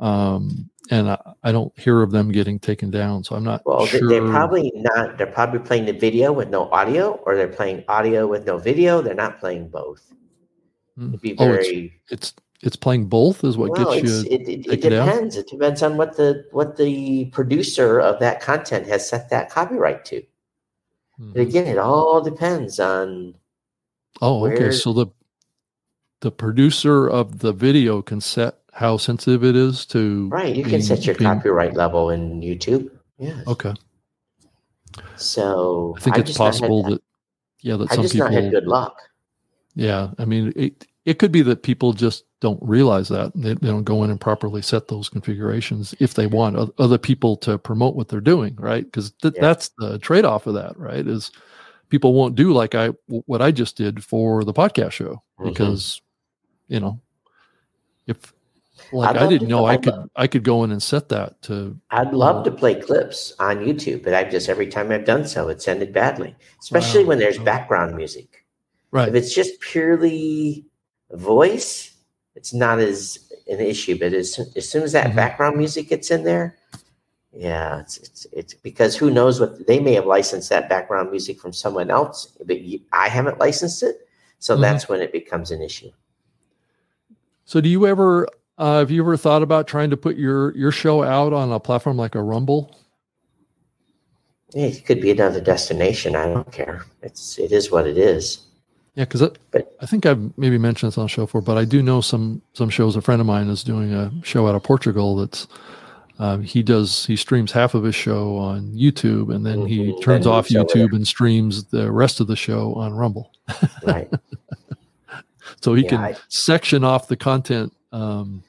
S3: um, and I, I don't hear of them getting taken down. So I'm not
S1: Well, they-
S3: sure.
S1: they're probably not. They're probably playing the video with no audio, or they're playing audio with no video. They're not playing both. It'd be
S3: Oh, it's-
S1: very.
S3: it's it's playing both is what
S1: well,
S3: gets you.
S1: it, it, it
S3: take it
S1: depends. It depends on what the what the producer of that content has set that copyright to. But
S3: Mhm.
S1: again, it all depends on
S3: Oh, okay. So the the producer of the video can set how sensitive it is to
S1: right. You can
S3: being-
S1: set your
S3: being-
S1: copyright level in YouTube. Yeah.
S3: Okay.
S1: So
S3: I think it's
S1: just not
S3: possible that yeah, that
S1: I
S3: some
S1: just
S3: people
S1: not had good luck.
S3: Yeah, I mean, it it could be that people just don't realize that they, they don't go in and properly set those configurations if they want other people to promote what they're doing, right? Because th-
S1: Yeah.
S3: that's the trade off of that, right? Is people won't do like I what I just did for the podcast show
S1: Mhm.
S3: because you know if like
S1: I'd
S3: I didn't know I could I could go in and set that to
S1: I'd love to play clips on YouTube, but I've just every time I've done so, it's ended badly. Especially
S3: Wow.
S1: when there's background music.
S3: right.
S1: If it's just purely voice, it's not as an issue. But as, as soon as that
S3: Mhm.
S1: background music gets in there,
S6: Yeah, it's, it's it's because who knows what they may have licensed that background music from someone else, but you, I haven't licensed it, so
S3: Mhm.
S6: that's when it becomes an issue.
S3: So do you ever uh, have you ever thought about trying to put your your show out on a platform like a Rumble?
S6: It could be another destination. I don't care. It's it is what it is.
S3: Yeah, because I think I've maybe mentioned this on the show before, but I do know some some shows. A friend of mine is doing a show out of Portugal. That's um, he does he streams half of his show on YouTube, and then he
S6: Mhm,
S3: turns off YouTube and streams the rest of the show on Rumble.
S6: Right. [LAUGHS]
S3: So he
S6: Yeah,
S3: can
S6: I-
S3: section off the content. Um,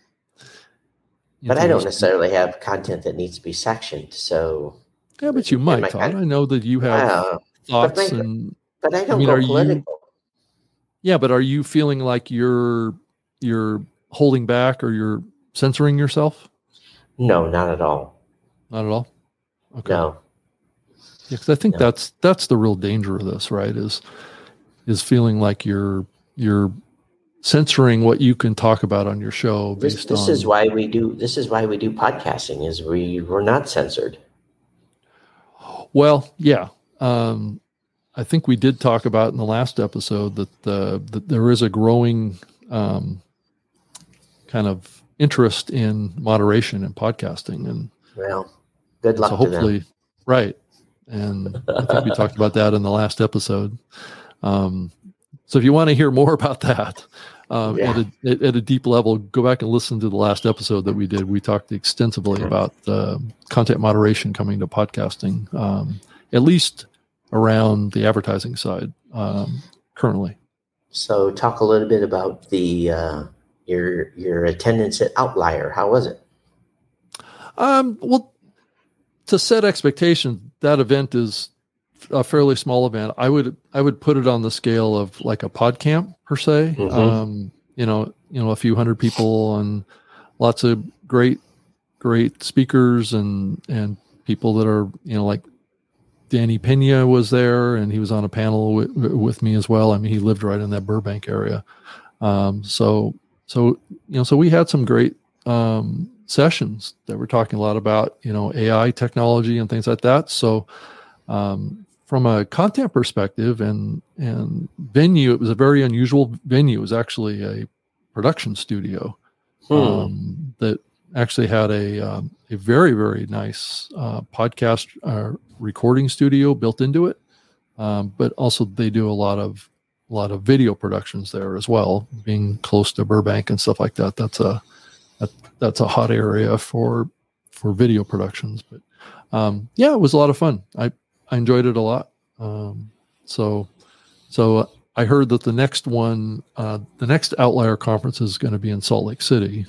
S6: but I don't necessarily have content that needs to be sectioned. So,
S3: Yeah, but you might,
S6: I
S3: Todd. I know that you have
S6: uh,
S3: thoughts
S6: but my-
S3: and
S6: but I don't
S3: mean,
S6: go
S3: are you-
S6: political.
S3: Yeah, but are you feeling like you're you're holding back or you're censoring yourself?
S6: No, not at all.
S3: Not at all. Okay.
S6: No.
S3: Yeah, 'cause I think
S6: No.
S3: that's that's the real danger of this, right? Is is feeling like you're you're censoring what you can talk about on your show
S6: This,
S3: based
S6: this
S3: on.
S6: is why we do this is why we do podcasting is we we're not censored.
S3: Well, yeah. Um, I think we did talk about in the last episode that uh, that there is a growing um, kind of interest in moderation in podcasting, and
S6: Well, good luck
S3: so hopefully, right. And I think we talked about that in the last episode. Um, so if you want to hear more about that um,
S6: Yeah.
S3: at, a, at a deep level, go back and listen to the last episode that we did. We talked extensively about uh, content moderation coming to podcasting, um, at least around the advertising side um, currently.
S6: So talk a little bit about the uh, your your attendance at Outlier. How was it?
S3: Um, well, to set expectations, that event is a fairly small event. I would I would put it on the scale of like a pod camp per se.
S6: Mhm.
S3: Um, you know, you know, a few hundred people and lots of great, great speakers and and people that are you know like Danny Pena was there and he was on a panel with, with me as well. I mean, he lived right in that Burbank area. Um, so so you know, so we had some great um, sessions that were talking a lot about you know AI technology and things like that. So um, from a content perspective and and venue, it was a very unusual venue. It was actually a production studio
S6: Hmm.
S3: um, that actually had a um, a very very nice uh, podcast uh, recording studio built into it. Um, but also they do a lot of a lot of video productions there as well. Being close to Burbank and stuff like that, that's a that, that's a hot area for for video productions. But um, yeah, it was a lot of fun. I I enjoyed it a lot. Um, so so I heard that the next one, uh, the next Outlier conference is going to be in Salt Lake City.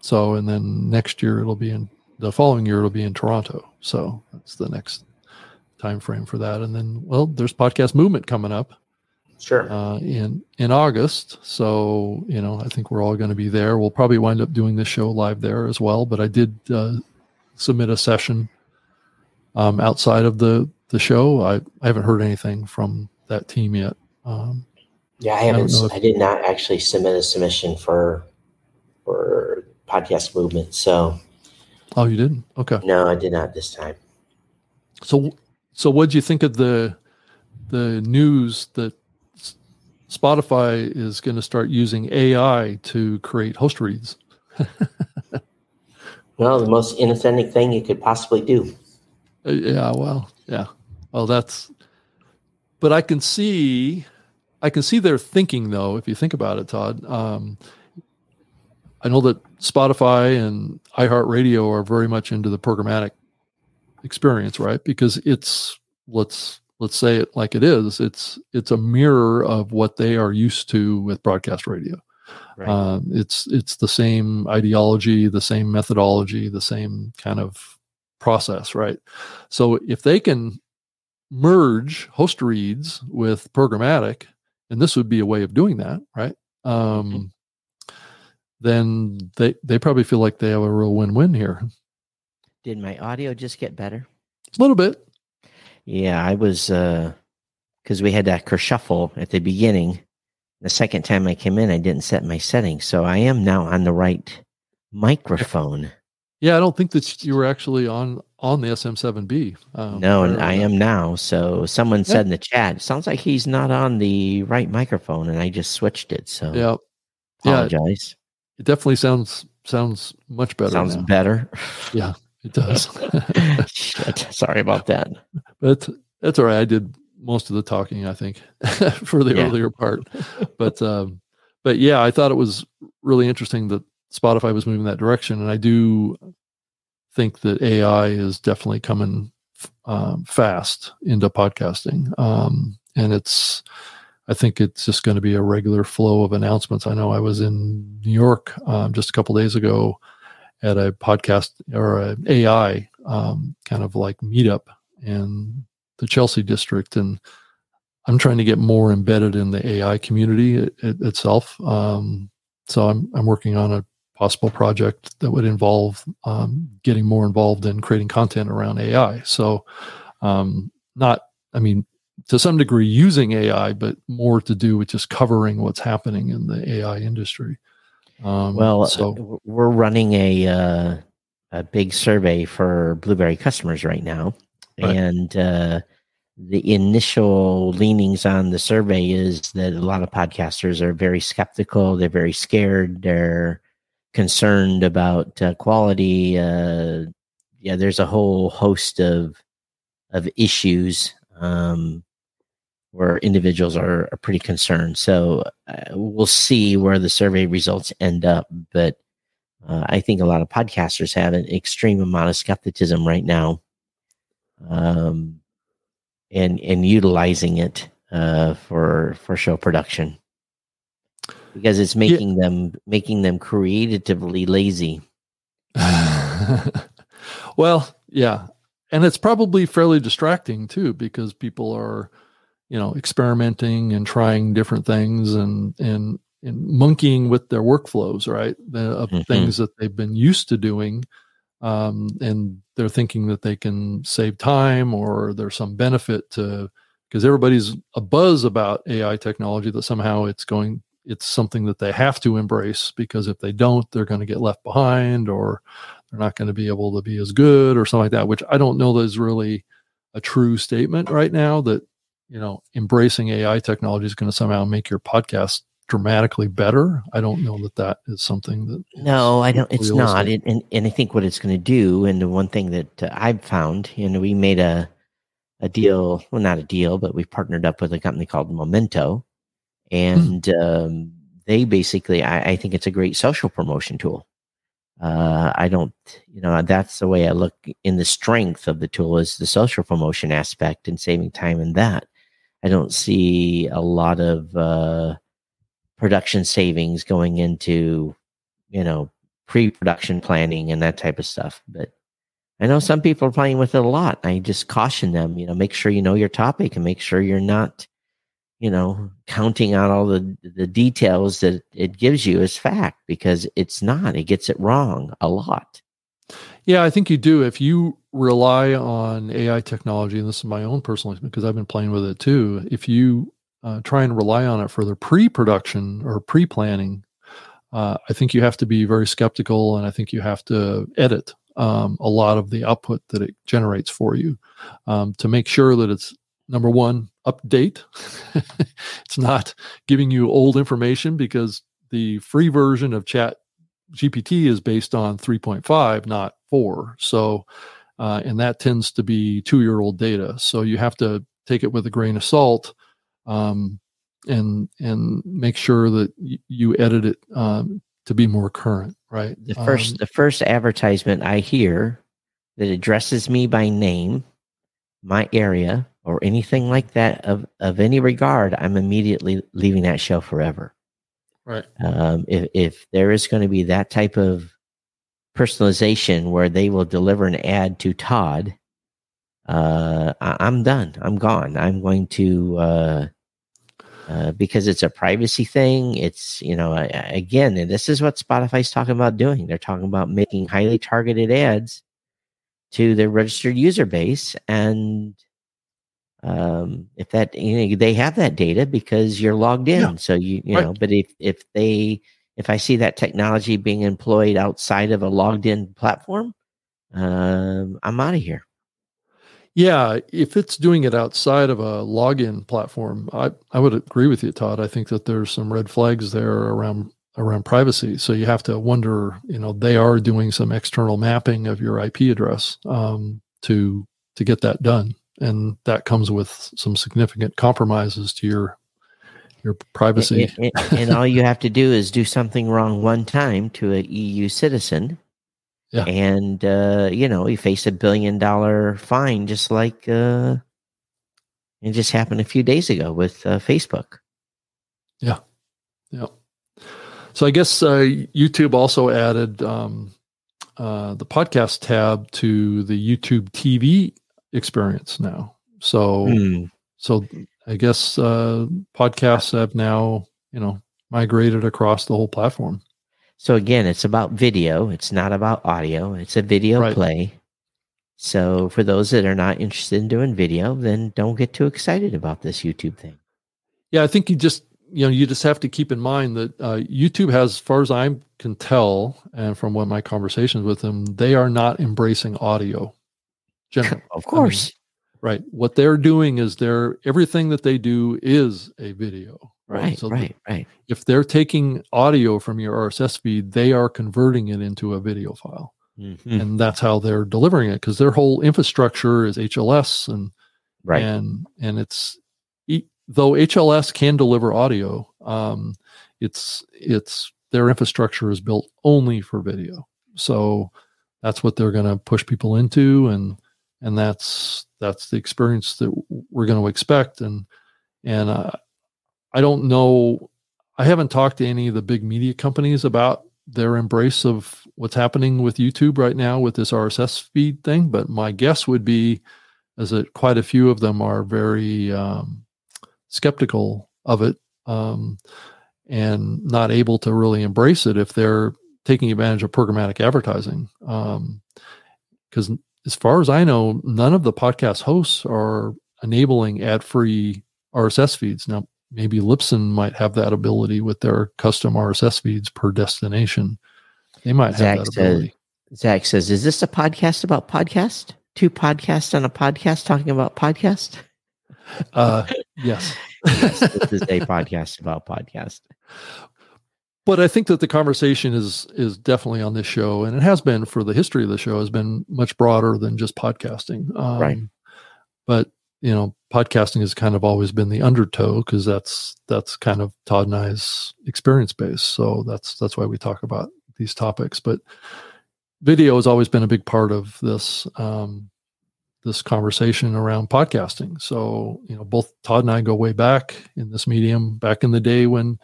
S3: So, and then next year it'll be in the following year it'll be in Toronto. So that's the next time frame for that. And then, well, there's podcast movement coming up
S6: Sure.
S3: uh, in in August. So you know, I think we're all going to be there. We'll probably wind up doing this show live there as well. But I did uh, submit a session um, outside of the the show. I, I haven't heard anything from that team yet. Um,
S6: yeah, I
S3: I
S6: haven't.
S3: know
S6: s-
S3: if-
S6: I did not actually submit a submission for for podcast movement. So
S3: oh, you didn't? Okay.
S6: no, I did not this time.
S3: So so what do you think of the the news that Spotify is going to start using AI to create host reads? [LAUGHS]
S6: Well, the most inauthentic thing you could possibly do.
S3: Uh, yeah well yeah well that's but i can see i can see their thinking though if you think about it todd um i know that spotify and iheartradio are very much into the programmatic experience right because it's let's let's say it like it is it's it's a mirror of what they are used to with broadcast radio
S6: Right.
S3: um, it's it's the same ideology, the same methodology, the same kind of process, right? So if they can merge host reads with programmatic, and this would be a way of doing that, right? Um, then they they probably feel like they have a real win-win here.
S1: Did my audio just get better?
S3: A little bit.
S1: Yeah, I was uh because we had that kershuffle at the beginning. The second time I came in, I didn't set my settings, so I am now on the right microphone.
S3: Yeah, I don't think that you were actually on on the SM7B. Um,
S1: no, and I am now. So someone
S3: Yeah.
S1: said in the chat, sounds like he's not on the right microphone, and I just switched it. So
S3: yeah,
S1: apologize.
S3: It definitely sounds sounds much better.
S1: Sounds
S3: now.
S1: better. [LAUGHS]
S3: Yeah, it does. [LAUGHS]
S1: Shit. Sorry about that.
S3: but that's all right. I did most of the talking, I think, [LAUGHS] for the
S1: Yeah.
S3: earlier part. But um, but yeah, I thought it was really interesting that Spotify was moving that direction, and I do think that AI is definitely coming um, fast into podcasting, um, and it's. I think it's just going to be a regular flow of announcements. I know I was in New York um, just a couple days ago at a podcast or an AI um, kind of like meetup in the Chelsea district, and I'm trying to get more embedded in the AI community it, it- itself. Um, so I'm I'm working on a possible project that would involve um, getting more involved in creating content around AI. So um, not, I mean, to some degree using AI, but more to do with just covering what's happening in the AI industry. Um,
S1: Well,
S3: so
S1: so we're running a uh, a big survey for Blubrry customers right now,
S3: Right.
S1: and uh, the initial leanings on the survey is that a lot of podcasters are very skeptical. They're very scared. They're concerned about uh, quality. Uh, yeah, there's a whole host of of issues um, where individuals are, are pretty concerned. So uh, we'll see where the survey results end up. But uh, I think a lot of podcasters have an extreme amount of skepticism right now, um, and and utilizing it uh, for for show production because it's making them making them creatively lazy. [LAUGHS]
S3: well, yeah. And it's probably fairly distracting too, because people are, you know, experimenting and trying different things and, and, and monkeying with their workflows, right? The, of
S1: Mhm.
S3: things that they've been used to doing. Um, and they're thinking that they can save time or there's some benefit to, because everybody's a buzz about AI technology that somehow it's going, it's something that they have to embrace because if they don't, they're going to get left behind or they're not going to be able to be as good or something like that, which I don't know that is really a true statement right now that, you know, embracing AI technology is going to somehow make your podcast dramatically better. I don't know that that is something that.
S1: No, I don't. It's not. It, and and I think what it's going to do, and the one thing that uh, I've found, you know, we made a a deal. Well, not a deal, but we partnered up with a company called Memento, and um, they basically, I, I think it's a great social promotion tool. Uh, I don't, you know, that's the way I look in the strength of the tool is the social promotion aspect and saving time in that. I don't see a lot of uh, production savings going into, you know, pre-production planning and that type of stuff. But I know some people are playing with it a lot. I just caution them, you know, make sure you know your topic and make sure you're not, you know, counting out all the the details that it gives you as fact because it's not. It gets it wrong a lot.
S3: Yeah, I think you do. If you rely on AI technology, and this is my own personal experience, because I've been playing with it too. If you uh, try and rely on it for the pre-production or pre-planning, uh, I think you have to be very skeptical, and I think you have to edit um, a lot of the output that it generates for you um, to make sure that it's number one up to date. [LAUGHS] it's not giving you old information because the free version of Chat GPT is based on 3.5, not 4. So, uh, and that tends to be two year old data. So you have to take it with a grain of salt um, and and make sure that y- you edit it um, to be more current, right?
S1: The first
S3: Um,
S1: the first advertisement I hear that addresses me by name, my area, or anything like that of of any regard, I'm immediately leaving that show forever.
S3: right.
S1: um, if, if there is going to be that type of personalization where they will deliver an ad to Todd, uh, I, I'm done. I'm gone. I'm going to, uh, uh, because it's a privacy thing. It's, you know, I- again, and this is what Spotify's talking about doing. They're talking about making highly targeted ads to their registered user base. And um, if that, you know, they have that data because you're logged in.
S3: Yeah.
S1: So you, you
S3: Right.
S1: know, but if, if they, if I see that technology being employed outside of a logged in platform, um, I'm out of here.
S3: Yeah, if it's doing it outside of a login platform, I, I would agree with you, Todd. I think that there's some red flags there around around privacy. So you have to wonder, you know, they are doing some external mapping of your IP address um, to to get that done, and that comes with some significant compromises to your your privacy.
S1: And, and, and all you have to do is do something wrong one time to a EU citizen,
S3: Yeah.
S1: and uh, you know you face a billion dollar fine, just like uh, it just happened a few days ago with uh, Facebook.
S3: Yeah. Yeah. So I guess uh, YouTube also added um, uh, the podcast tab to the YouTube TV experience now. So
S1: Hmm.
S3: so I guess uh, podcasts have now you know migrated across the whole platform.
S1: So again, it's about video. It's not about audio. It's a video
S3: Right.
S1: play. So for those that are not interested in doing video, then don't get too excited about this YouTube thing.
S3: Yeah, I think you just you know you just have to keep in mind that uh, YouTube has, as far as I can tell, and from what my conversations with them, they are not embracing audio. Generally, [LAUGHS]
S1: Of course.
S3: Right? What they're doing is they're everything that they do is a video.
S1: right,
S3: So the-
S1: right, right.
S3: if they're taking audio from your RSS feed, they are converting it into a video file,
S1: Mhm.
S3: and that's how they're delivering it because their whole infrastructure is HLS and
S1: Right.
S3: and and it's e- though HLS can deliver audio, um, it's it's their infrastructure is built only for video. So that's what they're going to push people into, and and that's that's the experience that we're going to expect. And and uh, I don't know, I haven't talked to any of the big media companies about their embrace of what's happening with YouTube right now with this RSS feed thing, but my guess would be is that quite a few of them are very um, skeptical of it um, and not able to really embrace it if they're taking advantage of programmatic advertising. Because as far as I know, none of the podcast hosts are enabling ad-free RSS feeds. Now, maybe Libsyn might have that ability with their custom RSS feeds per destination. They might
S1: Zach
S3: have that
S1: says-
S3: ability.
S1: Zach says, "Is this a podcast about podcast? Two podcasts on a podcast talking about podcast?
S3: Uh, yes. [LAUGHS]
S1: yes, this is a [LAUGHS] podcast about podcast.
S3: But I think that the conversation is is definitely on this show, and it has been for the history of the show has been much broader than just podcasting. Um,
S1: Right.
S3: But you know, podcasting has kind of always been the undertow because that's that's kind of Todd and I's experience base. So that's that's why we talk about these topics. But video has always been a big part of this um, this conversation around podcasting. So you know, both Todd and I go way back in this medium, back in the day when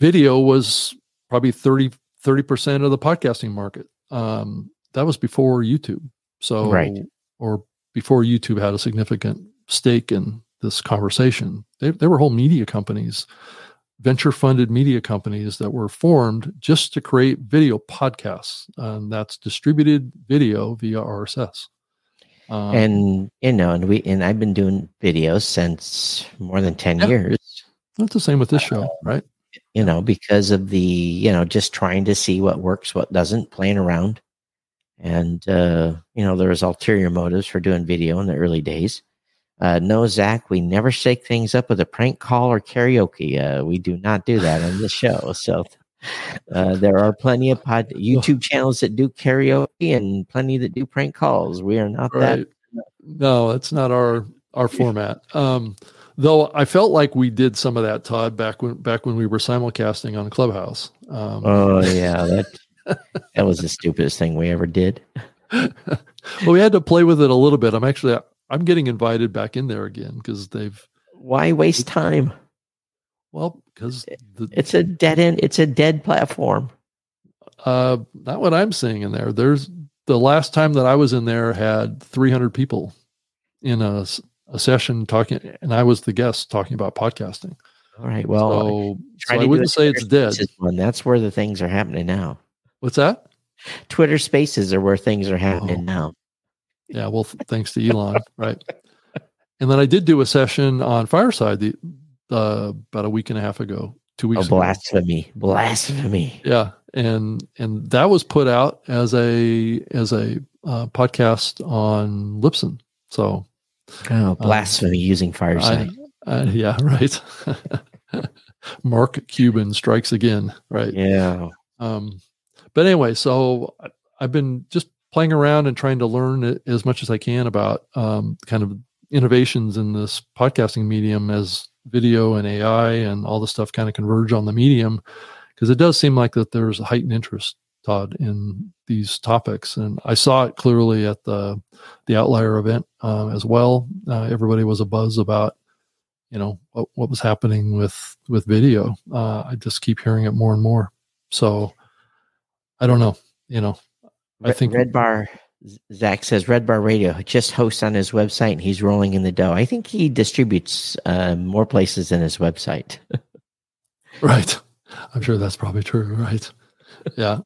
S3: video was probably 30 percent of the podcasting market. Um, that was before YouTube, so
S1: Right.
S3: or before YouTube had a significant stake in this conversation. They, there were whole media companies, venture funded media companies that were formed just to create video podcasts, and that's distributed video via RSS. Um,
S1: and you know, and we and I've been doing videos since more than ten
S3: Yeah.
S1: years.
S3: that's the same with this show, right?
S1: You know, because of the you know just trying to see what works, what doesn't, playing around, and uh, you know there was ulterior motives for doing video in the early days. Uh, no, Zach, we never shake things up with a prank call or karaoke. Uh, we do not do that on the show. So uh, there are plenty of pod [LAUGHS] YouTube channels that do karaoke and plenty that do prank calls. We are not that
S3: right no it's not our our format um though i felt like we did some of that todd back when back when we were simulcasting on clubhouse um
S1: Oh yeah, [LAUGHS] that that was the stupidest thing we ever did.
S3: well we had to play with it a little bit i'm actually i'm getting invited back in there again because they've
S1: Why waste time?
S3: well because
S1: It's a dead end. It's a dead platform.
S3: uh not what i'm seeing in there there's the last time that i was in there had 300 people in a, a session talking and i was the guest talking about podcasting
S1: All right. Well,
S3: so, so i wouldn't say it's dead
S1: one. That's where the things are happening now.
S3: what's that
S1: Twitter Spaces are where things are happening
S3: Oh.
S1: now.
S3: Yeah, well, th- thanks to Elon, right? And then I did do a session on Fireside the uh, about a week and a half ago, two weeks ago.
S1: blasphemy! Blasphemy!
S3: Yeah, and and that was put out as a as a uh, podcast on Libsyn. So,
S1: oh, blasphemy using Fireside.
S3: I, uh, yeah, [LAUGHS] right. [LAUGHS] Mark Cuban strikes again, right?
S1: Yeah.
S3: Um, but anyway, so I- I've been just playing around and trying to learn as much as I can about um, kind of innovations in this podcasting medium as video and AI and all the stuff kind of converge on the medium because it does seem like that there's a heightened interest, Todd, in these topics, and I saw it clearly at the the Outlier event uh, as well. Uh, everybody was a buzz about you know what, what was happening with with video. Uh, I just keep hearing it more and more. So I don't know. You know, I think
S1: Red Bar Zach says Red Bar Radio just hosts on his website and he's rolling in the dough. I think he distributes uh, more places than his website. [LAUGHS]
S3: right. I'm sure that's probably true. Right. Yeah.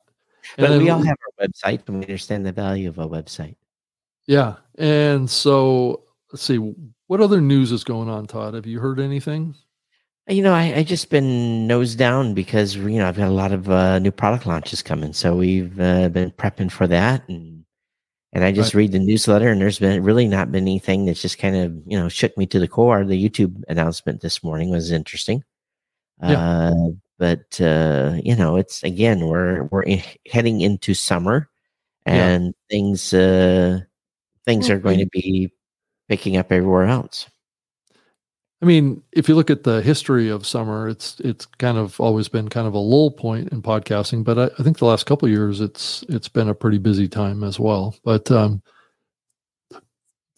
S1: But
S3: And
S1: we all have our website and we understand the value of a website.
S3: Yeah. And so let's see. What other news is going on, Todd? Have you heard anything?
S1: You know, I, I just been nose down because you know I've got a lot of uh, new product launches coming, so we've uh, been prepping for that, and and I just read the newsletter, and there's been really not been anything that's just kind of you know shook me to the core. The YouTube announcement this morning was interesting,
S3: Yeah.
S1: uh, but uh, you know it's again we're we're in, heading into summer,
S3: Yeah.
S1: and things uh, things are going to be picking up everywhere else.
S3: I mean, if you look at the history of summer, it's it's kind of always been kind of a lull point in podcasting. But I, I think the last couple of years, it's it's been a pretty busy time as well. But um,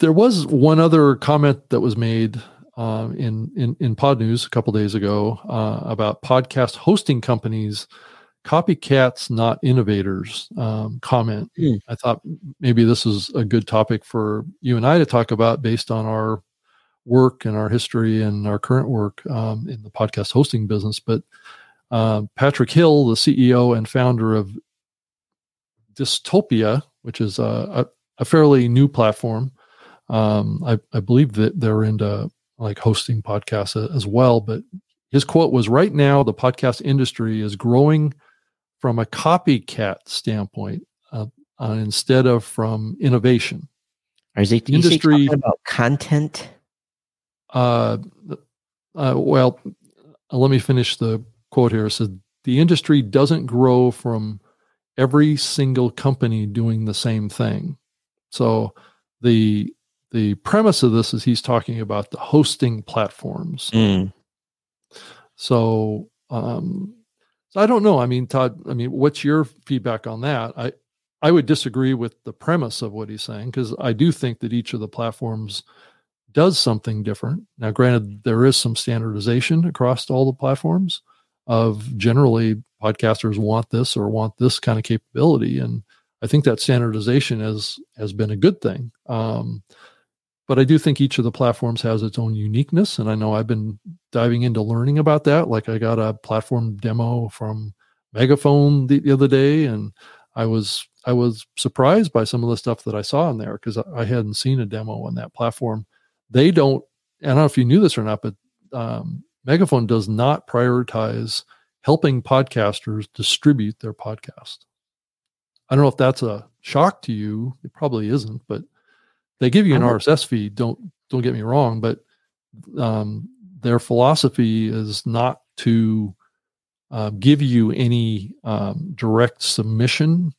S3: there was one other comment that was made um, in in in Pod News a couple days ago uh, about podcast hosting companies, copycats, not innovators. Um, comment.
S1: Hmm.
S3: I thought maybe this is a good topic for you and I to talk about based on our work and our history and our current work um, in the podcast hosting business. But uh, Patrick Hill, the CEO and founder of Dystopia, which is a, a, a fairly new platform, um, I, I believe that they're into like hosting podcasts as well. But his quote was right now, the podcast industry is growing from a copycat standpoint uh, uh, instead of from innovation.
S1: Is it
S3: The
S1: is he
S3: industry-
S1: about content?
S3: Uh, uh, well, uh, let me finish the quote here. It says the industry doesn't grow from every single company doing the same thing. So the the premise of this is he's talking about the hosting platforms.
S1: Mm.
S3: So um, so I don't know. I mean, Todd. I mean, what's your feedback on that? I I would disagree with the premise of what he's saying because I do think that each of the platforms does something different. Now, granted, there is some standardization across all the platforms of generally podcasters want this or want this kind of capability, and I think that standardization has has been a good thing. Um, but I do think each of the platforms has its own uniqueness, and I know I've been diving into learning about that. Like I got a platform demo from Megaphone the, the other day, and I was I was surprised by some of the stuff that I saw in there because I, hadn't seen a demo on that platform. They don't. I don't know if you knew this or not, but um, Megaphone does not prioritize helping podcasters distribute their podcast. I don't know if that's a shock to you. It probably isn't, but they give you an RSS feed. Don't don't get me wrong, but um, their philosophy is not to uh, give you any um, direct submission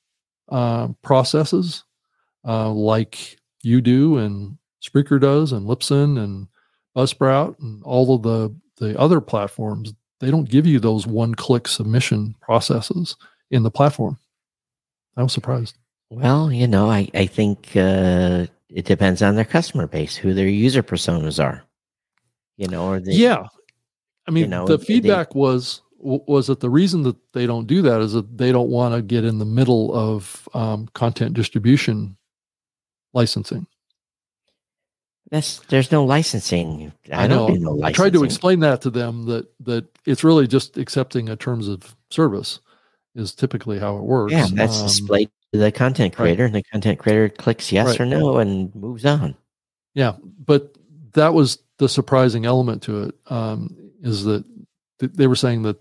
S3: uh, processes uh, like you do and Spreaker does and Libsyn and Buzzsprout and all of the the other platforms. They don't give you those one click submission processes in the platform. I was surprised.
S1: Well, you know, I, I think uh, it depends on their customer base, who their user personas are. You know, or the
S3: yeah i mean
S1: know,
S3: the
S1: they-
S3: feedback was was that the reason that they don't do that is that they don't want to get in the middle of um, content distribution licensing
S1: That's there's no licensing. I,
S3: I know.
S1: no licensing.
S3: i tried to explain that to them that that it's really just accepting a terms of service is typically how it works
S1: Yeah, that's
S3: Um,
S1: displayed to the content
S3: right.
S1: creator, and the content creator clicks yes
S3: Right.
S1: or no and moves on.
S3: Yeah, but that was the surprising element to it. Um, is that th- they were saying that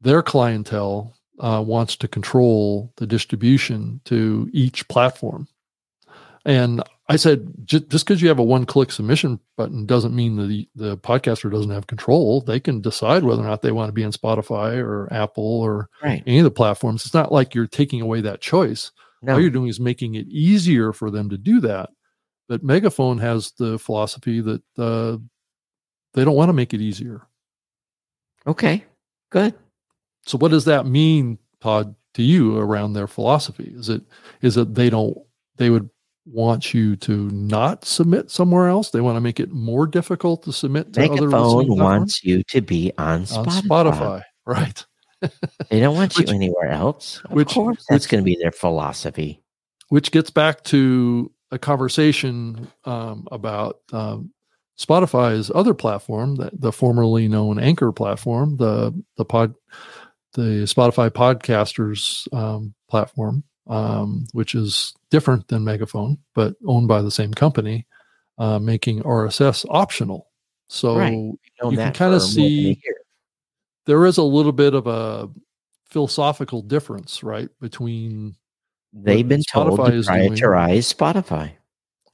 S3: their clientele uh, wants to control the distribution to each platform. And I said, just because you have a one click submission button doesn't mean that the, the podcaster doesn't have control. They can decide whether or not they want to be in Spotify or Apple or
S1: Right.
S3: any of the platforms. It's not like you're taking away that choice.
S1: No.
S3: All you're doing is making it easier for them to do that. But Megaphone has the philosophy that uh, they don't want to make it easier.
S1: Okay. Good.
S3: So what does that mean, Todd, to you around their philosophy? Is it is it they don't they would want you to not submit somewhere else? They want to make it more difficult to submit to other
S1: Megaphone
S3: platforms?
S1: wants you to be on
S3: on
S1: Spotify.
S3: Spotify. Right.
S1: They don't want
S3: Which-
S1: you anywhere else. Of
S3: which-
S1: course, that's going to be their philosophy.
S3: Which gets back to a conversation um, about um, Spotify's other platform, that the formerly known Anchor platform, the the pod, the Spotify podcasters um, platform, um, which is different than Megaphone, but owned by the same company, uh, making RSS optional. So
S1: Right. Known
S3: you can kinda
S1: for more than a
S3: see- there is a little bit of a philosophical difference, right, between
S1: they've been told
S3: Spotify
S1: to
S3: is doing-
S1: prioritize Spotify.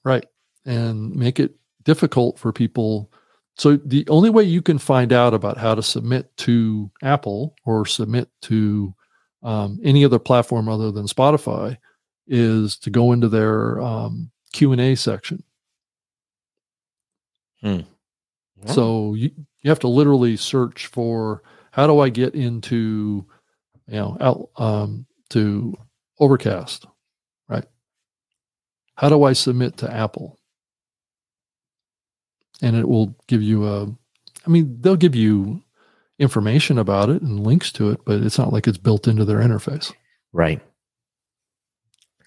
S3: right and make it difficult for people so the only way you can find out about how to submit to apple or submit to um, any other platform other than spotify is to go into their um, q&a section. So you, you have to literally search for how do i get into you know out um, to overcast right? How do i submit to apple? And it will give you a i mean they'll give you information about it and links to it but it's not like it's built into their interface
S1: right.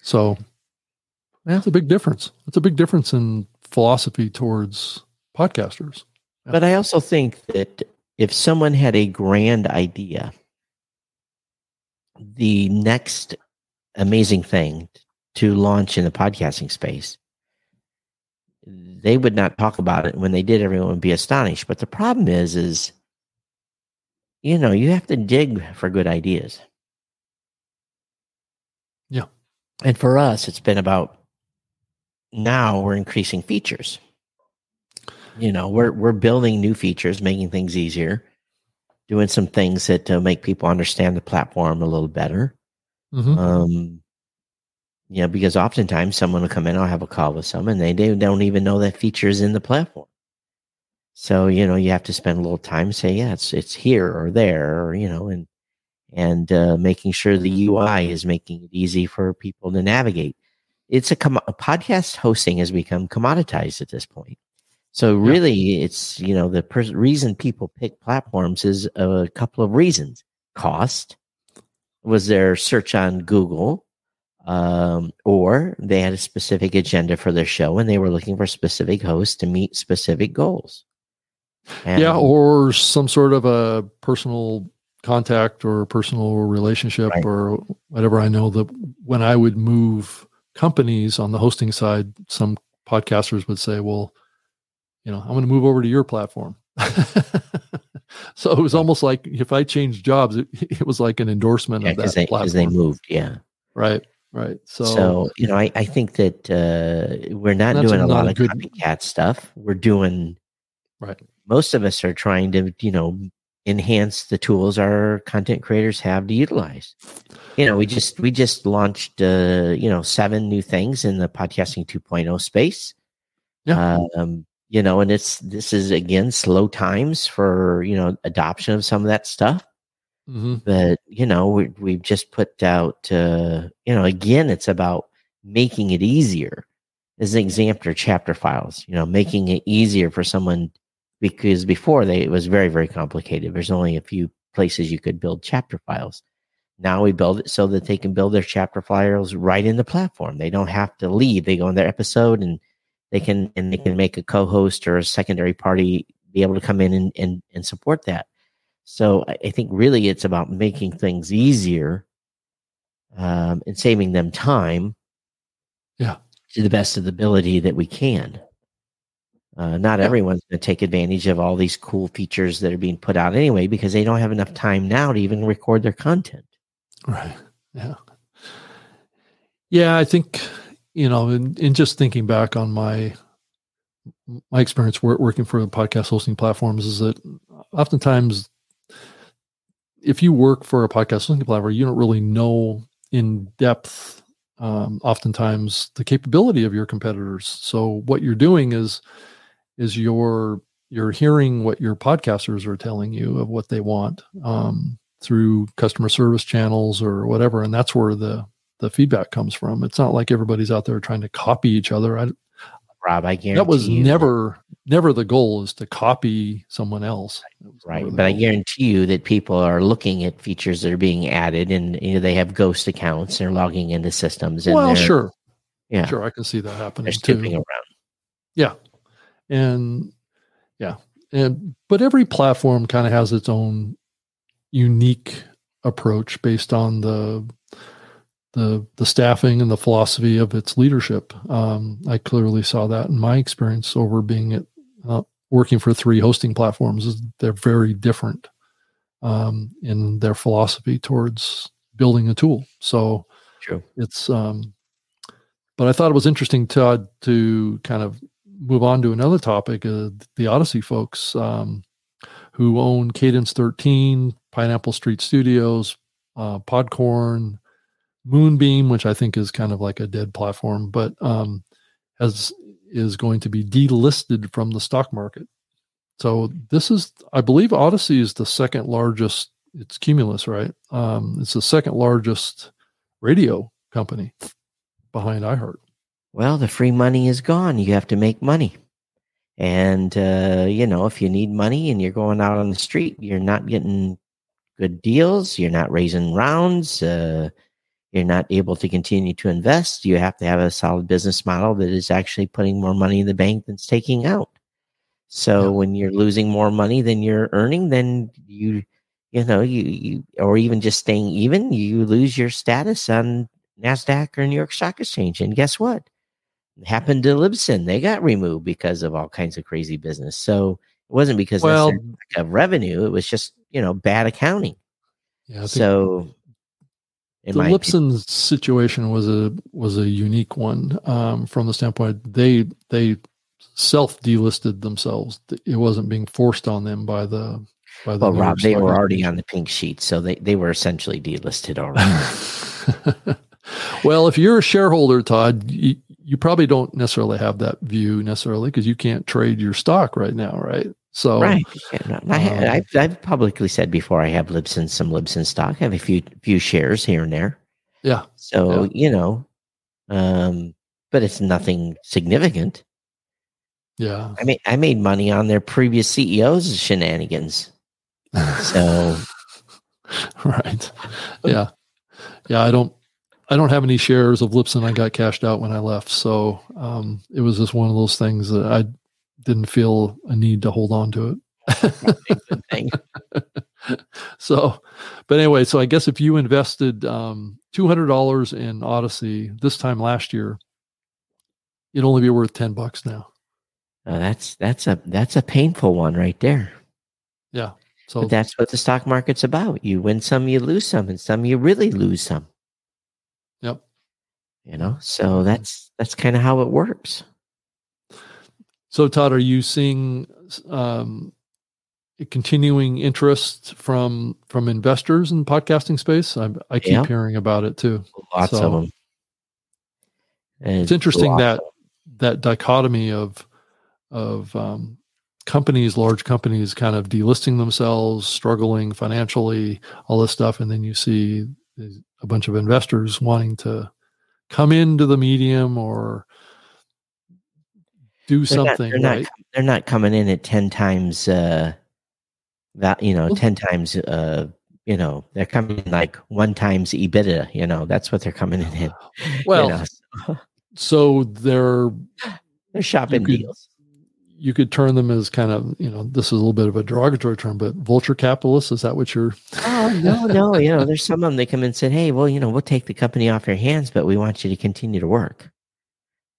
S3: so that's a big difference it's a big difference in philosophy towards podcasters
S1: But I also think that if someone had a grand idea, the next amazing thing to launch in the podcasting space, they would not talk about it. When they did, everyone would be astonished. But the problem is, is you know, you have to dig for good ideas.
S3: Yeah.
S1: And for us, it's been about now we're increasing features you know we're we're building new features making things easier doing some things that uh, make people understand the platform a little better
S3: Mhm.
S1: um you know because oftentimes someone will come in i'll have a call with someone they, they don't even know that feature is in the platform so you know you have to spend a little time say yeah it's it's here or there or you know and and uh, making sure the ui is making it easy for people to navigate it's a, com- podcast hosting has become commoditized at this point so really, it's you know the per- reason people pick platforms is a couple of reasons. Cost was their search on Google, um, or they had a specific agenda for their show and they were looking for specific hosts to meet specific goals. And-
S3: yeah or some sort of a personal contact or personal relationship
S1: Right.
S3: or whatever i know that when i would move companies on the hosting side some podcasters would say well you know i'm going to move over to your platform [LAUGHS] so it was almost like if i changed jobs it, [LAUGHS] it was like an endorsement
S1: yeah,
S3: of that
S1: they,
S3: platform
S1: they moved. Yeah.
S3: right right so,
S1: So, you know, I, I think that uh, we're not doing a lot
S3: a
S1: of
S3: good-
S1: copycat stuff. We're doing
S3: right
S1: most of us are trying to you know enhance the tools our content creators have to utilize. You know we just we just launched uh you know seven new things in the podcasting 2.0 space.
S3: Yeah.
S1: um you know and it's this is again slow times for you know adoption of some of that stuff.
S3: Hmm
S1: but you know we, we've just put out uh you know again it's about making it easier. As an example chapter files you know making it easier for someone because before they it was very very complicated. There's only a few places you could build chapter files. Now we build it so that they can build their chapter files right in the platform. They don't have to leave. They go in their episode and they can and they can make a co-host or a secondary party be able to come in and and, and support that. So I, I think really it's about making things easier um, and saving them time
S3: Yeah.
S1: to the best of the ability that we can uh, not
S3: Yeah.
S1: everyone's going to take advantage of all these cool features that are being put out anyway because they don't have enough time now to even record their content
S3: Right. Yeah. Yeah, I think you know, in, in just thinking back on my my experience working for the podcast hosting platforms is that oftentimes if you work for a podcast hosting platform, you don't really know in depth um, oftentimes the capability of your competitors. So what you're doing is is you're you're hearing what your podcasters are telling you of what they want um, through customer service channels or whatever, and that's where the the feedback comes from. It's not like everybody's out there trying to copy each other. I,
S1: Rob, I guarantee
S3: that was
S1: you,
S3: never never the goal is to copy someone else.
S1: Right. But I guarantee you that people are looking at features that are being added, and you know, they have ghost accounts. and They're logging into systems, and
S3: well, sure,
S1: yeah,
S3: sure, I can see that happening
S1: they're
S3: too.
S1: around.
S3: Yeah. And yeah. And but every platform kind of has its own unique approach based on the the the staffing and the philosophy of its leadership. Um, I clearly saw that in my experience over being at uh, working for three hosting platforms. is They're very different um, in their philosophy towards building a tool. So
S1: True.
S3: it's um, but I thought it was interesting to to kind of move on to another topic. Uh, the Audacy folks um, who own Cadence 13, Pineapple Street Studios, uh, Podcorn, Moonbeam, which I think is kind of like a dead platform, but um, has is going to be delisted from the stock market. So this is, I believe, Audacy is the second largest. It's Cumulus, right? Um, it's the second largest radio company behind iHeart.
S1: Well, the free money is gone. You have to make money. And, uh, you know, if you need money and you're going out on the street, you're not getting good deals. You're not raising rounds. Uh, you're not able to continue to invest. You have to have a solid business model that is actually putting more money in the bank than it's taking out. So
S3: Yeah.
S1: when you're losing more money than you're earning, then you, you know, you, you, or even just staying even, you lose your status on NASDAQ or New York Stock Exchange. And guess what? Happened to Libsyn. They got removed because of all kinds of crazy business. So it wasn't because
S3: Well-
S1: of revenue. It was just you know bad accounting.
S3: Yeah,
S1: So
S3: the
S1: opinion,
S3: situation was a was a unique one um, from the standpoint they they self delisted themselves. It wasn't being forced on them by the by the.
S1: well, Rob, they were already on the pink sheet, so they they were essentially delisted already. [LAUGHS]
S3: well, if you're a shareholder, Todd, you, you probably don't necessarily have that view necessarily because you can't trade your stock right now, right? So
S1: right. Yeah, I, ha-
S3: um,
S1: I've, I've publicly said before I have Libsyn, some Libsyn stock. I have a few few shares here and there.
S3: yeah,
S1: So
S3: Yeah.
S1: you know, um, but it's nothing significant.
S3: yeah.
S1: I made I made money on their previous CEOs' shenanigans. So [LAUGHS]
S3: right. Yeah. Yeah. I don't, I don't have any shares of Libsyn. I got cashed out when I left. So um, it was just one of those things that I didn't feel a need to hold on to it. [LAUGHS] so, but anyway, so I guess if you invested um, $200 in Audacy this time last year, it'd only be worth 10 bucks now.
S1: Uh, that's that's a that's a painful one right there.
S3: Yeah. So
S1: But that's what the stock market's about. You win some, you lose some, and some you really lose some.
S3: Yep.
S1: You know, so that's that's kind of how it works.
S3: So, Todd, are you seeing um, continuing interest from from investors in podcasting space? I, I keep
S1: Yeah.
S3: hearing about it too.
S1: Lots
S3: So-
S1: of them.
S3: It's interesting that that dichotomy of of um, companies, large companies, kind of delisting themselves, struggling financially, all this stuff, and then you see these- a bunch of investors wanting to come into the medium or do
S1: they're not,
S3: something.
S1: they're
S3: right?
S1: not they're not coming in at 10 times uh that you know
S3: Well-
S1: 10 times uh you know they're coming in like one times ebitda you know that's what they're coming in at.
S3: Well,
S1: you know, so
S3: so they're [LAUGHS]
S1: they're shopping
S3: could-
S1: deals
S3: you could turn them as kind of you know this is a little bit of a derogatory term but vulture capitalists is that what you're [LAUGHS]
S1: oh no no you know there's some of them they come and say hey well you know we'll take the company off your hands but we want you to continue to work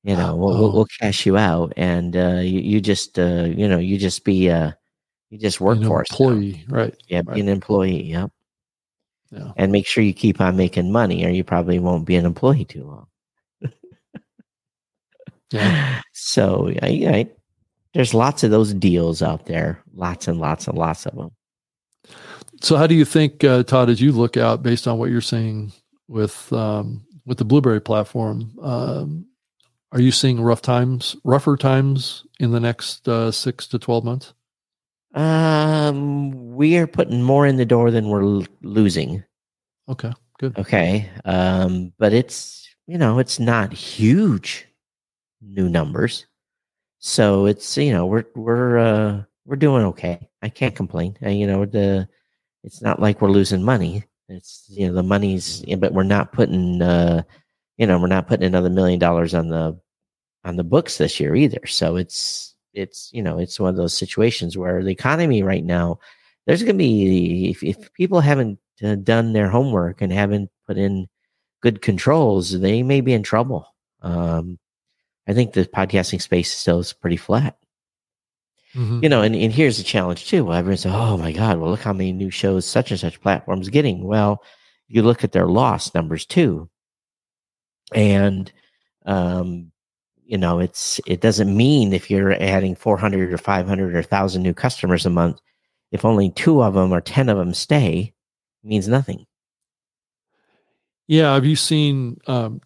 S1: you know we'll, we'll,
S3: Oh.
S1: we'll cash you out and uh you, you just uh you know you just be uh you just work
S3: an
S1: for us now.
S3: employee right
S1: yeah
S3: right.
S1: be an employee yep
S3: yeah
S1: and make sure you keep on making money or you probably won't be an employee too long
S3: Yeah. [LAUGHS]
S1: So I, I, there's lots of those deals out there, lots and lots and lots of them.
S3: So, how do you think, uh, Todd, as you look out based on what you're seeing with um, with the Blubrry platform, um, are you seeing rough times, rougher times in the next uh, six to twelve months?
S1: Um, we are putting more in the door than we're l- losing.
S3: Okay, good.
S1: Okay. Um, but it's, you know, it's not huge new numbers. So it's, you know, we're, we're, uh, we're doing okay. I can't complain. Uh, you know, the, it's not like we're losing money. It's, you know, the money's, but we're not putting, uh, you know, we're not putting another million dollars on the, on the books this year either. So it's, it's, you know, it's one of those situations where the economy right now, there's going to be, if, if people haven't uh, done their homework and haven't put in good controls, they may be in trouble. Um, I think the podcasting space still is pretty flat.
S3: Mhm.
S1: You know, and, and here's the challenge too. Well, Everyone's oh my God, well, look how many new shows such and such platforms getting. Well, you look at their loss numbers too. And um, you know, it's it doesn't mean if you're adding 400 or 500 or 1000 new customers a month, if only two of them or 10 of them stay, it means nothing.
S3: Yeah, have you seen um,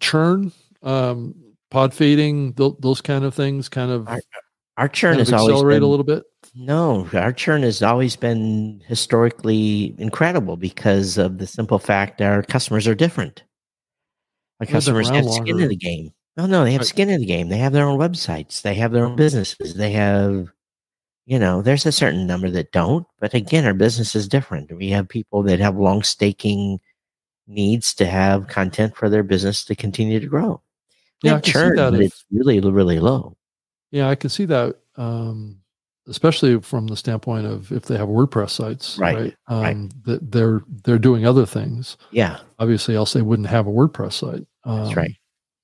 S3: churn, um, pod feeding, th- those kind of things, kind of,
S1: I- Our churn
S3: kind of
S1: has always
S3: accelerate
S1: been,
S3: a little bit?
S1: No, our churn has always been historically incredible because of the simple fact our customers are different. Our
S3: They've
S1: customers have skin in the game. No, no, they have
S3: Right.
S1: skin in the game. They have their own websites. They have their own businesses. They have, you know, there's a certain number that don't. But again, our business is different. We have people that have long staking needs to have content for their business to continue to grow.
S3: Yeah, I can see
S1: churn,
S3: that if-
S1: it's really, really low.
S3: Yeah, I can see that, um, especially from the standpoint of if they have WordPress sites,
S1: Right,
S3: right?
S1: right.
S3: Um, that they're they're doing other things.
S1: Yeah,
S3: Obviously, else they wouldn't have a WordPress site. Um,
S1: that's right.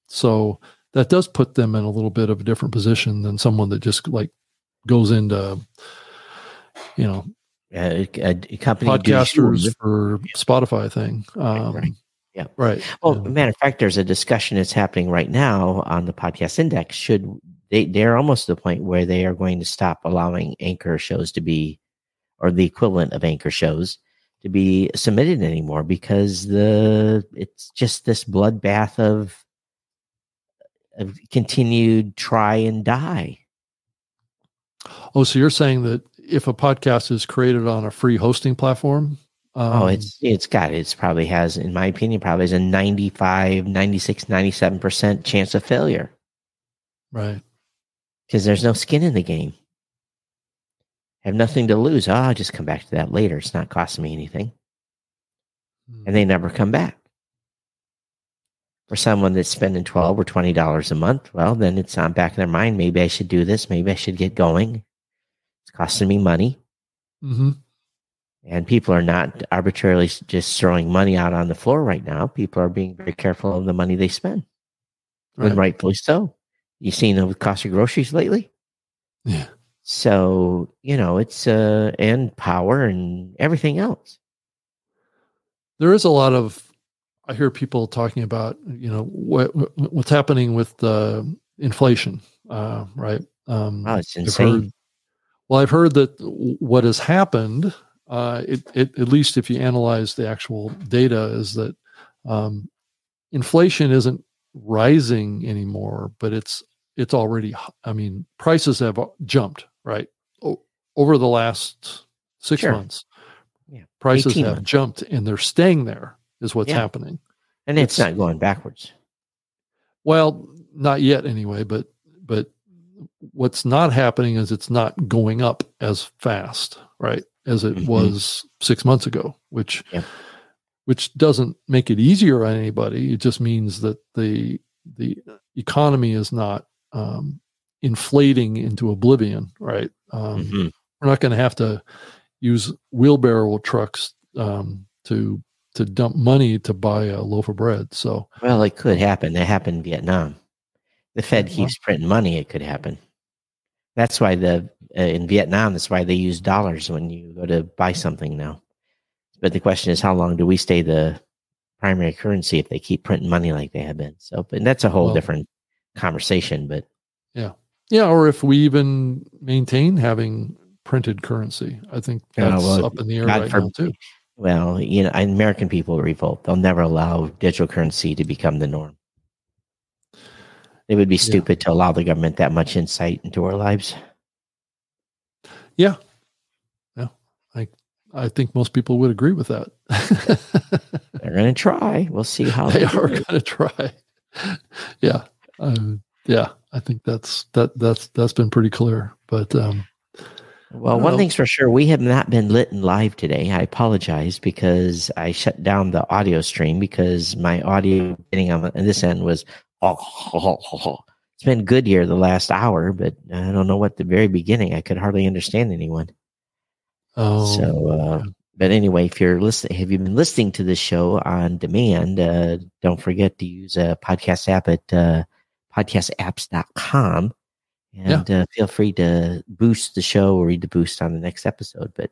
S3: So that does put them in a little bit of a different position than someone that just like goes into, you know,
S1: a, a company
S3: podcasters for Spotify thing. Um,
S1: right. Yeah.
S3: Right.
S1: Well,
S3: Yeah.
S1: matter of fact, there's a discussion that's happening right now on the podcast index. Should they? They're almost to the point where they are going to stop allowing anchor shows to be, or the equivalent of anchor shows, to be submitted anymore because the it's just this bloodbath of of continued try and die.
S3: Oh, so you're saying that if a podcast is created on a free hosting platform, um,
S1: oh, it's it's got it's probably has, in my opinion, probably has a 95, 96, 97 percent chance of failure.
S3: right.
S1: because there's no skin in the game. Have nothing to lose. Oh, I'll just come back to that later. It's not costing me anything. And they never come back. For someone that's spending twelve or twenty dollars a month, well, then it's on back in their mind. Maybe I should do this. Maybe I should get going. It's costing me money,
S3: hmm
S1: and people are not arbitrarily just throwing money out on the floor right now. People are being very careful of the money they spend, and rightfully so. You've seen the cost of groceries lately?
S3: Yeah.
S1: So, you know, it's uh and power and everything else.
S3: There is a lot of, I hear people talking about, you know, what what's happening with the inflation, uh, right? Um,
S1: Wow, it's
S3: I've
S1: insane.
S3: heard- well, I've heard that what has happened, uh, it, it, at least if you analyze the actual data, is that um, inflation isn't rising anymore, but it's it's already. I mean, prices have jumped right o- over the last six
S1: Sure.
S3: months.
S1: Yeah,
S3: prices have
S1: months.
S3: jumped, and they're staying there. Is what's
S1: Yeah.
S3: happening.
S1: And it's,
S3: It's-
S1: not going backwards.
S3: Well, not yet anyway, but but what's not happening is it's not going up as fast, right? As it
S1: Mhm.
S3: was 6 months ago, which
S1: Yep.
S3: which doesn't make it easier on anybody. It just means that the the economy is not um, inflating into oblivion, right? Um,
S1: Mhm.
S3: We're not going to have to use wheelbarrow trucks um, to to dump money to buy a loaf of bread. So
S1: Well, it could happen. It happened in Vietnam. The Fed keeps printing money. It could happen. That's why the uh, in Vietnam. That's why they use dollars when you go to buy something now. But the question is, how long do we stay the primary currency if they keep printing money like they have been? So, but that's a whole
S3: Well-
S1: different conversation. But
S3: Yeah, yeah, or if we even maintain having printed currency, I think
S1: Yeah,
S3: that's
S1: well,
S3: up in the air right now too.
S1: well, you know, American people revolt. They'll never allow digital currency to become the norm. It would be stupid to allow the government that much insight into our lives.
S3: Yeah, yeah, I I think most people would agree with that. [LAUGHS]
S1: They're going to try. We'll see how
S3: they
S1: do.
S3: are going to try. yeah, um, yeah, I think that's that that's that's been pretty clear. But um,
S1: Well, one thing's for sure, we have not been lit and live today. I apologize because I shut down the audio stream because my audio getting on this end was. [LAUGHS] It's been good here the last hour, but I don't know what the very beginning. I could hardly understand anyone.
S3: oh,
S1: So, uh, but anyway, if you're listening, have you been listening to this show on demand? Uh, don't forget to use a podcast app at uh, podcastapps.com. And uh, feel free to boost the show or read the boost on the next episode. But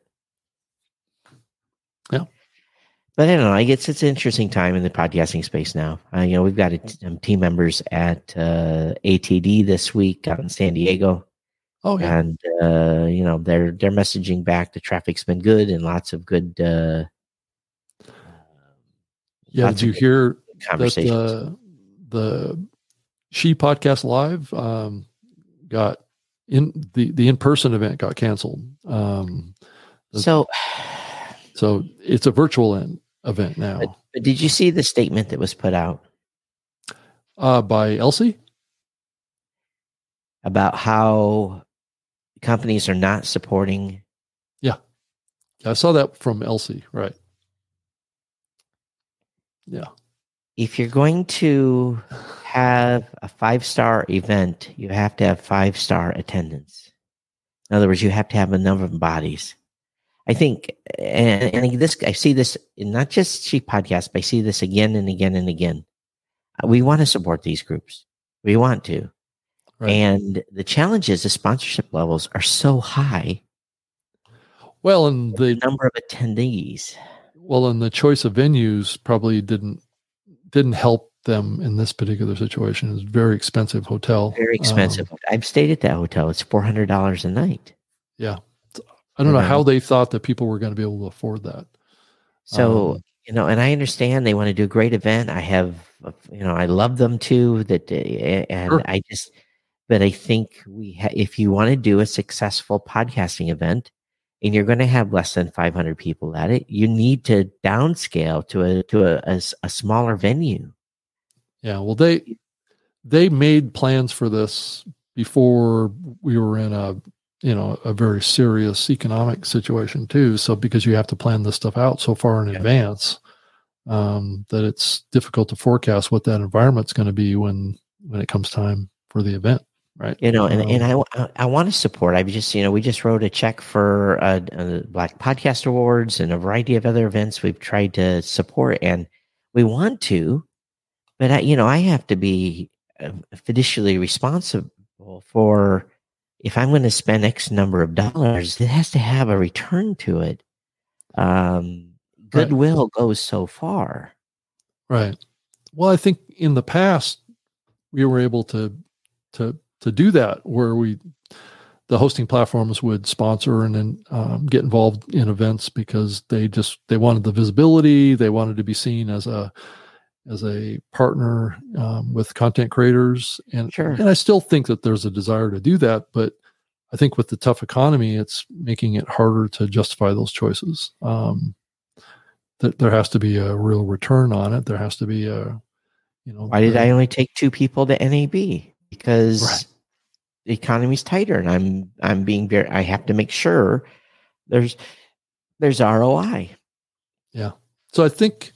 S3: Yeah.
S1: But I don't know. I guess it's an interesting time in the podcasting space now. Uh, you know, we've got t- um, team members at uh, ATD this week out in San Diego
S3: oh yeah,
S1: and uh, you know they're they're messaging back the traffic's been good and lots of good uh,
S3: yeah. Did you hear that
S1: conversations.
S3: uh, the She Podcast Live um, got in the the in person event got canceled. Um,
S1: so, [SIGHS]
S3: so it's a virtual en- event now
S1: but, but did you see the statement that was put out
S3: uh, by Elsie.
S1: about how companies are not supporting?
S3: Yeah, I saw that from Elsie. Right. Yeah.
S1: If you're going to have a five star event, you have to have five star attendance. In other words, you have to have a number of bodies. I think, and, and this I see this in not just She Podcast, but I see this again and again and again. Uh, We want to support these groups. We want to.
S3: Right.
S1: And the challenge is the sponsorship levels are so high,
S3: Well, and
S1: the
S3: the
S1: number of attendees.
S3: well, and the choice of venues probably didn't didn't help them in this particular situation. It's a very expensive hotel.
S1: Very expensive.
S3: Um,
S1: I've stayed at that hotel. It's four hundred dollars a night.
S3: I don't know how they thought that people were going to be able to afford that.
S1: So
S3: Um,
S1: you know, and I understand they want to do a great event. I have, uh, you know, I love them too. That uh, and
S3: Sure.
S1: I just, but I think we, ha- if you want to do a successful podcasting event, and you're going to have less than 500 people at it, you need to downscale to a to a a smaller venue.
S3: Yeah, well they they made plans for this before we were in a you know a very serious economic situation too. So because you have to plan this stuff out so far in
S1: Yeah.
S3: advance, um, that it's difficult to forecast what that environment's going to be when when it comes time for the event, right?
S1: You know, and,
S3: Um,
S1: and I, I, I want to support. I've just, you know, we just wrote a check for uh, uh, Black Podcast Awards and a variety of other events we've tried to support, and we want to, but I, you know, I have to be uh, fiducially responsible for if I'm going to spend X number of dollars, it has to have a return to it. Um,
S3: Right.
S1: goodwill goes so far.
S3: Right. Well, I think in the past we were able to to to do that where we the hosting platforms would sponsor and then um, get involved in events because they just they wanted the visibility they wanted to be seen as a as a partner um, with content creators and
S1: Sure.
S3: and I still think that there's a desire to do that but I think with the tough economy it's making it harder to justify those choices um, that there has to be a real return on it there has to be a you know
S1: Why did
S3: the-
S1: I only take two people to NAB? Because
S3: Right.
S1: the economy's tighter, and I'm I'm being very. I have to make sure there's there's ROI.
S3: Yeah so I think,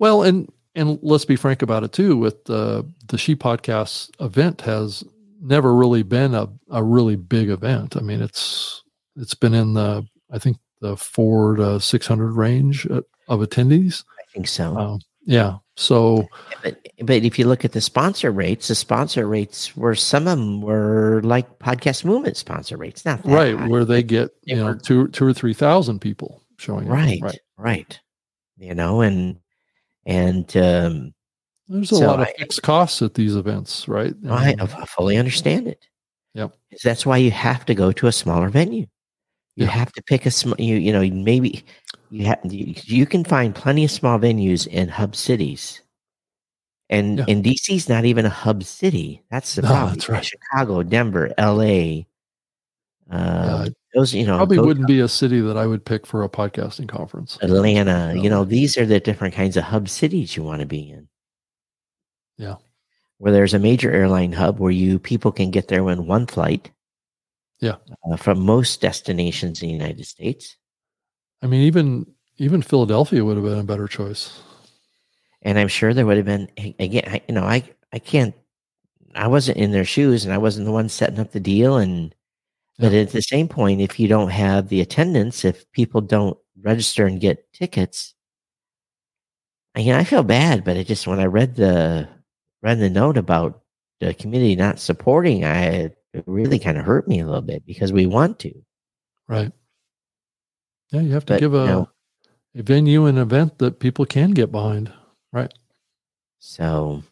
S3: well, and and let's be frank about it too. With the the She Podcasts event has never really been a a really big event. I mean, it's it's been in the I think the four to six hundred range uh, of attendees.
S1: I think so.
S3: Um, yeah. So
S1: but but if you look at the sponsor rates, the sponsor rates were some of them were like podcast movement sponsor rates, not that
S3: right
S1: high.
S3: where they get
S1: They
S3: you know two two or three thousand people showing up.
S1: right,
S3: Right.
S1: right, You know, and and um,
S3: There's a
S1: So
S3: lot of
S1: I-
S3: fixed costs at these events, right?
S1: I,
S3: Um,
S1: I fully understand it.
S3: Yep.
S1: That's why you have to go to a smaller venue. You
S3: Yeah.
S1: have to pick a small. You you know maybe you have you, you can find plenty of small venues in hub cities, and
S3: Yeah.
S1: and DC's not even a hub city. That's the
S3: No,
S1: problem.
S3: that's right.
S1: Chicago, Denver, L.A. Uh,
S3: it
S1: those you know
S3: Probably wouldn't be a city that I would pick for a podcasting conference.
S1: Atlanta.
S3: No.
S1: You know these are the different kinds of hub cities you want to be in.
S3: Yeah.
S1: where there's a major airline hub where you people can get there in one flight.
S3: Yeah.
S1: uh, from most destinations in the United States,
S3: I mean, even even Philadelphia would have been a better choice.
S1: and I'm sure there would have been again. I, you know, I I can't. I wasn't in their shoes, and I wasn't the one setting up the deal. And but at the same point, if you don't have the attendance, if people don't register and get tickets, I, mean, I feel bad. But it just when I read the read the note about the community not supporting, I it really kind of hurt me a little bit because we want to.
S3: Right. Yeah, you have to
S1: But,
S3: give a
S1: you know-
S3: a venue an event that people can get behind. Right.
S1: So,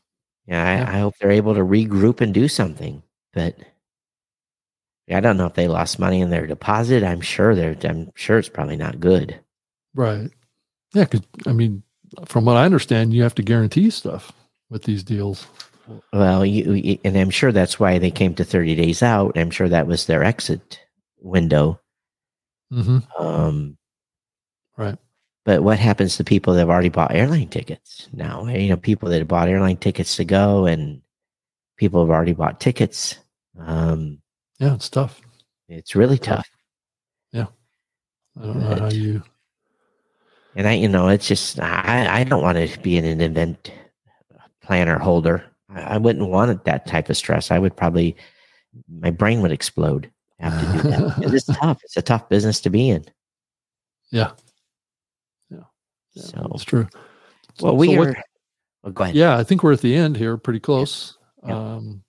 S1: yeah, I,
S3: Yeah.
S1: I hope they're able to regroup and do something. But I don't know if they lost money in their deposit. I'm sure they're. I'm sure it's probably not good.
S3: Right. Yeah, because I mean, from what I understand, you have to guarantee stuff with these deals.
S1: Well, you, and I'm sure that's why they came to 30 days out. I'm sure that was their exit window.
S3: Mm-hmm.
S1: Um,
S3: Right.
S1: but what happens to people that have already bought airline tickets now? You know, people that have bought airline tickets to go, and people have already bought tickets. Um,
S3: Yeah, it's tough.
S1: it's really tough. Yeah.
S3: I don't know how you.
S1: And I, you know, it's just I, I don't want to be in an event planner holder. I, I wouldn't want it, that type of stress. I would probably my brain would explode. after do [LAUGHS] it's tough. It's a tough business to be in.
S3: Yeah. Yeah. yeah
S1: So-
S3: it's true.
S1: Well,
S3: So
S1: we
S3: what-
S1: are. well, go ahead.
S3: yeah, I think we're at the end here, pretty close.
S1: Yeah.
S3: Um,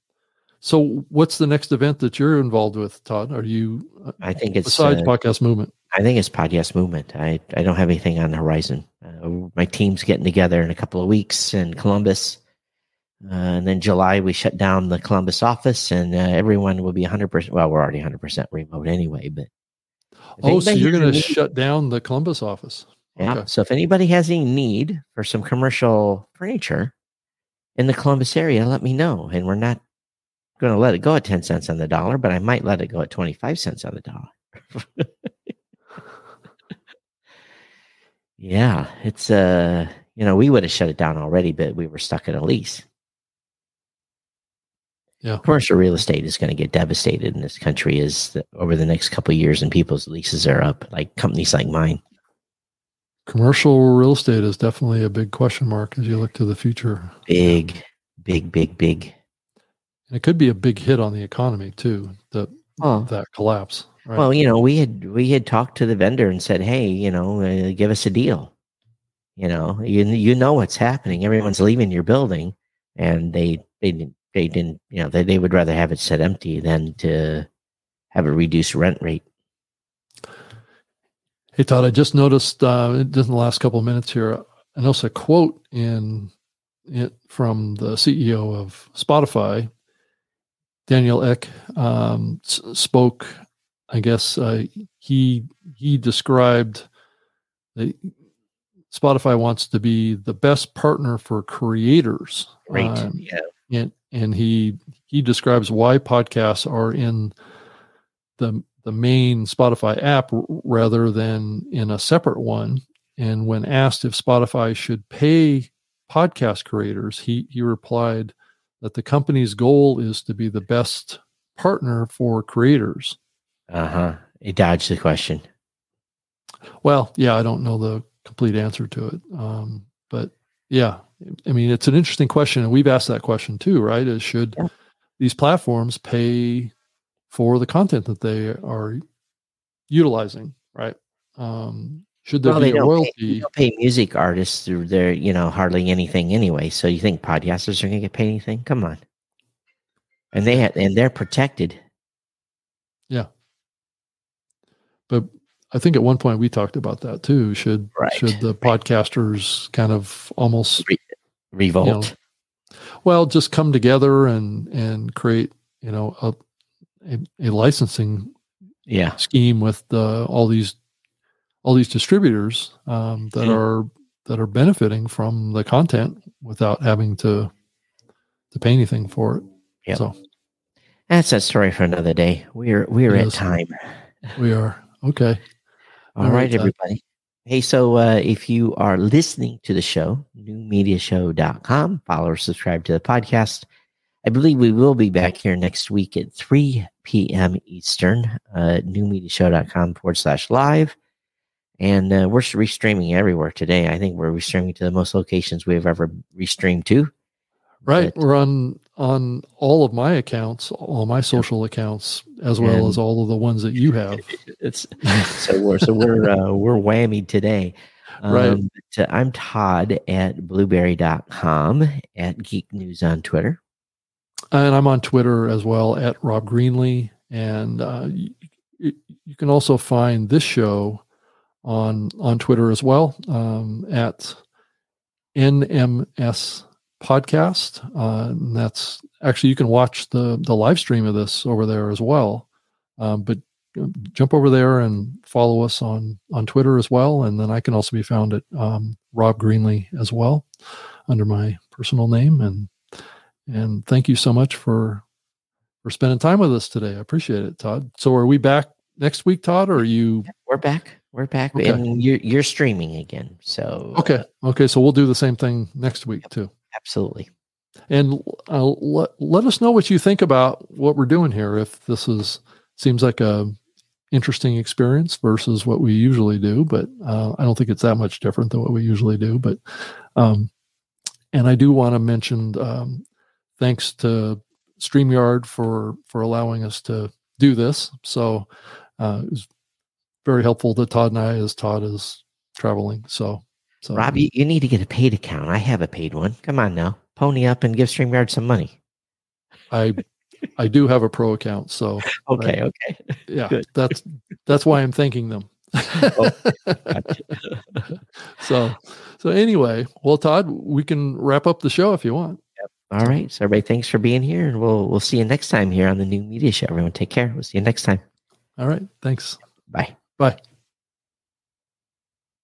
S3: so, what's the next event that you're involved with, Todd? Are you uh,
S1: I think it's.
S3: besides
S1: uh,
S3: podcast movement?
S1: I think it's podcast movement. I I don't have anything on the horizon. Uh, my team's getting together in a couple of weeks in Columbus, uh, and then July we shut down the Columbus office, and uh, everyone will be 100. percent Well, we're already 100 percent remote anyway. But
S3: Oh, so you're going to shut down the Columbus office?
S1: Yeah.
S3: Okay.
S1: So if anybody has any need for some commercial furniture in the Columbus area, let me know. And we're not going to let it go at 10 cents on the dollar, but I might let it go at 25 cents on the dollar. [LAUGHS] yeah, it's uh, you know, we would have shut it down already, but we were stuck in a lease.
S3: Yeah.
S1: Commercial real estate is going to get devastated in this country is the, over the next couple of years and people's leases are up, like companies like mine.
S3: Commercial real estate is definitely a big question mark as you look to the future.
S1: Big, big, big, big.
S3: And it could be a big hit on the economy too. That
S1: Oh.
S3: that collapse. Right?
S1: Well, you know, we had we had talked to the vendor and said, "Hey, you know, uh, give us a deal." You know, you you know what's happening. Everyone's leaving your building, and they they didn't they didn't you know they they would rather have it set empty than to have a reduced rent rate.
S3: Hey Todd, I just noticed uh, just in the last couple of minutes here, I noticed a quote in it from the CEO of Spotify, Daniel Ek, um, s- spoke. I guess uh, he he described that Spotify wants to be the best partner for creators.
S1: Great,
S3: Um,
S1: yeah,
S3: and and he he describes why podcasts are in the the main Spotify app rather than in a separate one. And when asked if Spotify should pay podcast creators, he he replied that the company's goal is to be the best partner for creators.
S1: uh huh. He dodged the question.
S3: Well, yeah, I don't know the complete answer to it, um, but yeah, I mean, it's an interesting question, and we've asked that question too, right? Is should
S1: Yeah.
S3: these platforms pay for the content that they are utilizing, right? Um, should there
S1: Well,
S3: be
S1: they
S3: a
S1: don't, pay, they don't pay music artists through their you know hardly anything anyway. So you think podcasters are going to get paid anything? Come on. And they ha- and they're protected. Yeah.
S3: But I think at one point we talked about that too. Should
S1: Right.
S3: should the podcasters kind of almost
S1: Revolt.
S3: you know, well, just come together and and create you know a a, a licensing
S1: Yeah.
S3: scheme with the, all these all these distributors um, that
S1: Mhm.
S3: are that are benefiting from the content without having to to pay anything for it.
S1: Yeah.
S3: So
S1: That's a story for another day. We're we're at time.
S3: we are okay. [LAUGHS]
S1: All
S3: All
S1: right,
S3: right, Todd.
S1: everybody. Hey, so uh, if you are listening to the show, newmediashow.com, follow or subscribe to the podcast. I believe we will be back here next week at 3 p.m. Eastern, uh, newmediashow.com forward slash live. And uh, we're restreaming everywhere today. I think we're restreaming to the most locations we've ever restreamed to.
S3: Right,
S1: But-
S3: we're on on all of my accounts, all my social accounts, as well
S1: And-
S3: as all of the ones that you [LAUGHS] have.
S1: It's so we're so we're uh, we're whammy today.
S3: Right.
S1: Um, but, uh, I'm Todd at blubrry.com at Geek News on Twitter.
S3: and I'm on Twitter as well at Rob Greenlee. And uh, you, you can also find this show on on Twitter as well um, at NMS Podcast. Uh, and that's actually you can watch the the live stream of this over there as well. Um, but jump over there and follow us on on Twitter as well, and then I can also be found at um, Rob Greenlee as well under my personal name and and thank you so much for for spending time with us today. I appreciate it, Todd. So are we back next week, Todd, or are you
S1: We're back. We're back,
S3: Okay.
S1: and you're you're streaming again. So
S3: okay? Okay, so we'll do the same thing next week too.
S1: absolutely.
S3: And uh, let let us know what you think about what we're doing here. If this is seems like a interesting experience versus what we usually do, but uh, I don't think it's that much different than what we usually do. But um, and I do want to mention um, thanks to Streamyard for for allowing us to do this. So uh, it was very helpful to Todd and I as Todd is traveling. So so
S1: Rob, you, you need to get a paid account. I have a paid one. Come on now, pony up and give StreamYard some money.
S3: I I do have a pro account. So [LAUGHS]
S1: Okay,
S3: Right.
S1: okay. [LAUGHS]
S3: yeah,
S1: Good.
S3: that's that's why I'm thanking them.
S1: Oh, gotcha. [LAUGHS]
S3: so so anyway, well, Todd, we can wrap up the show if you want.
S1: All right. So everybody, thanks for being here, and we'll we'll see you next time here on the new media show. Everyone, take care. We'll see you next time.
S3: All right, thanks.
S1: Bye.
S3: Bye.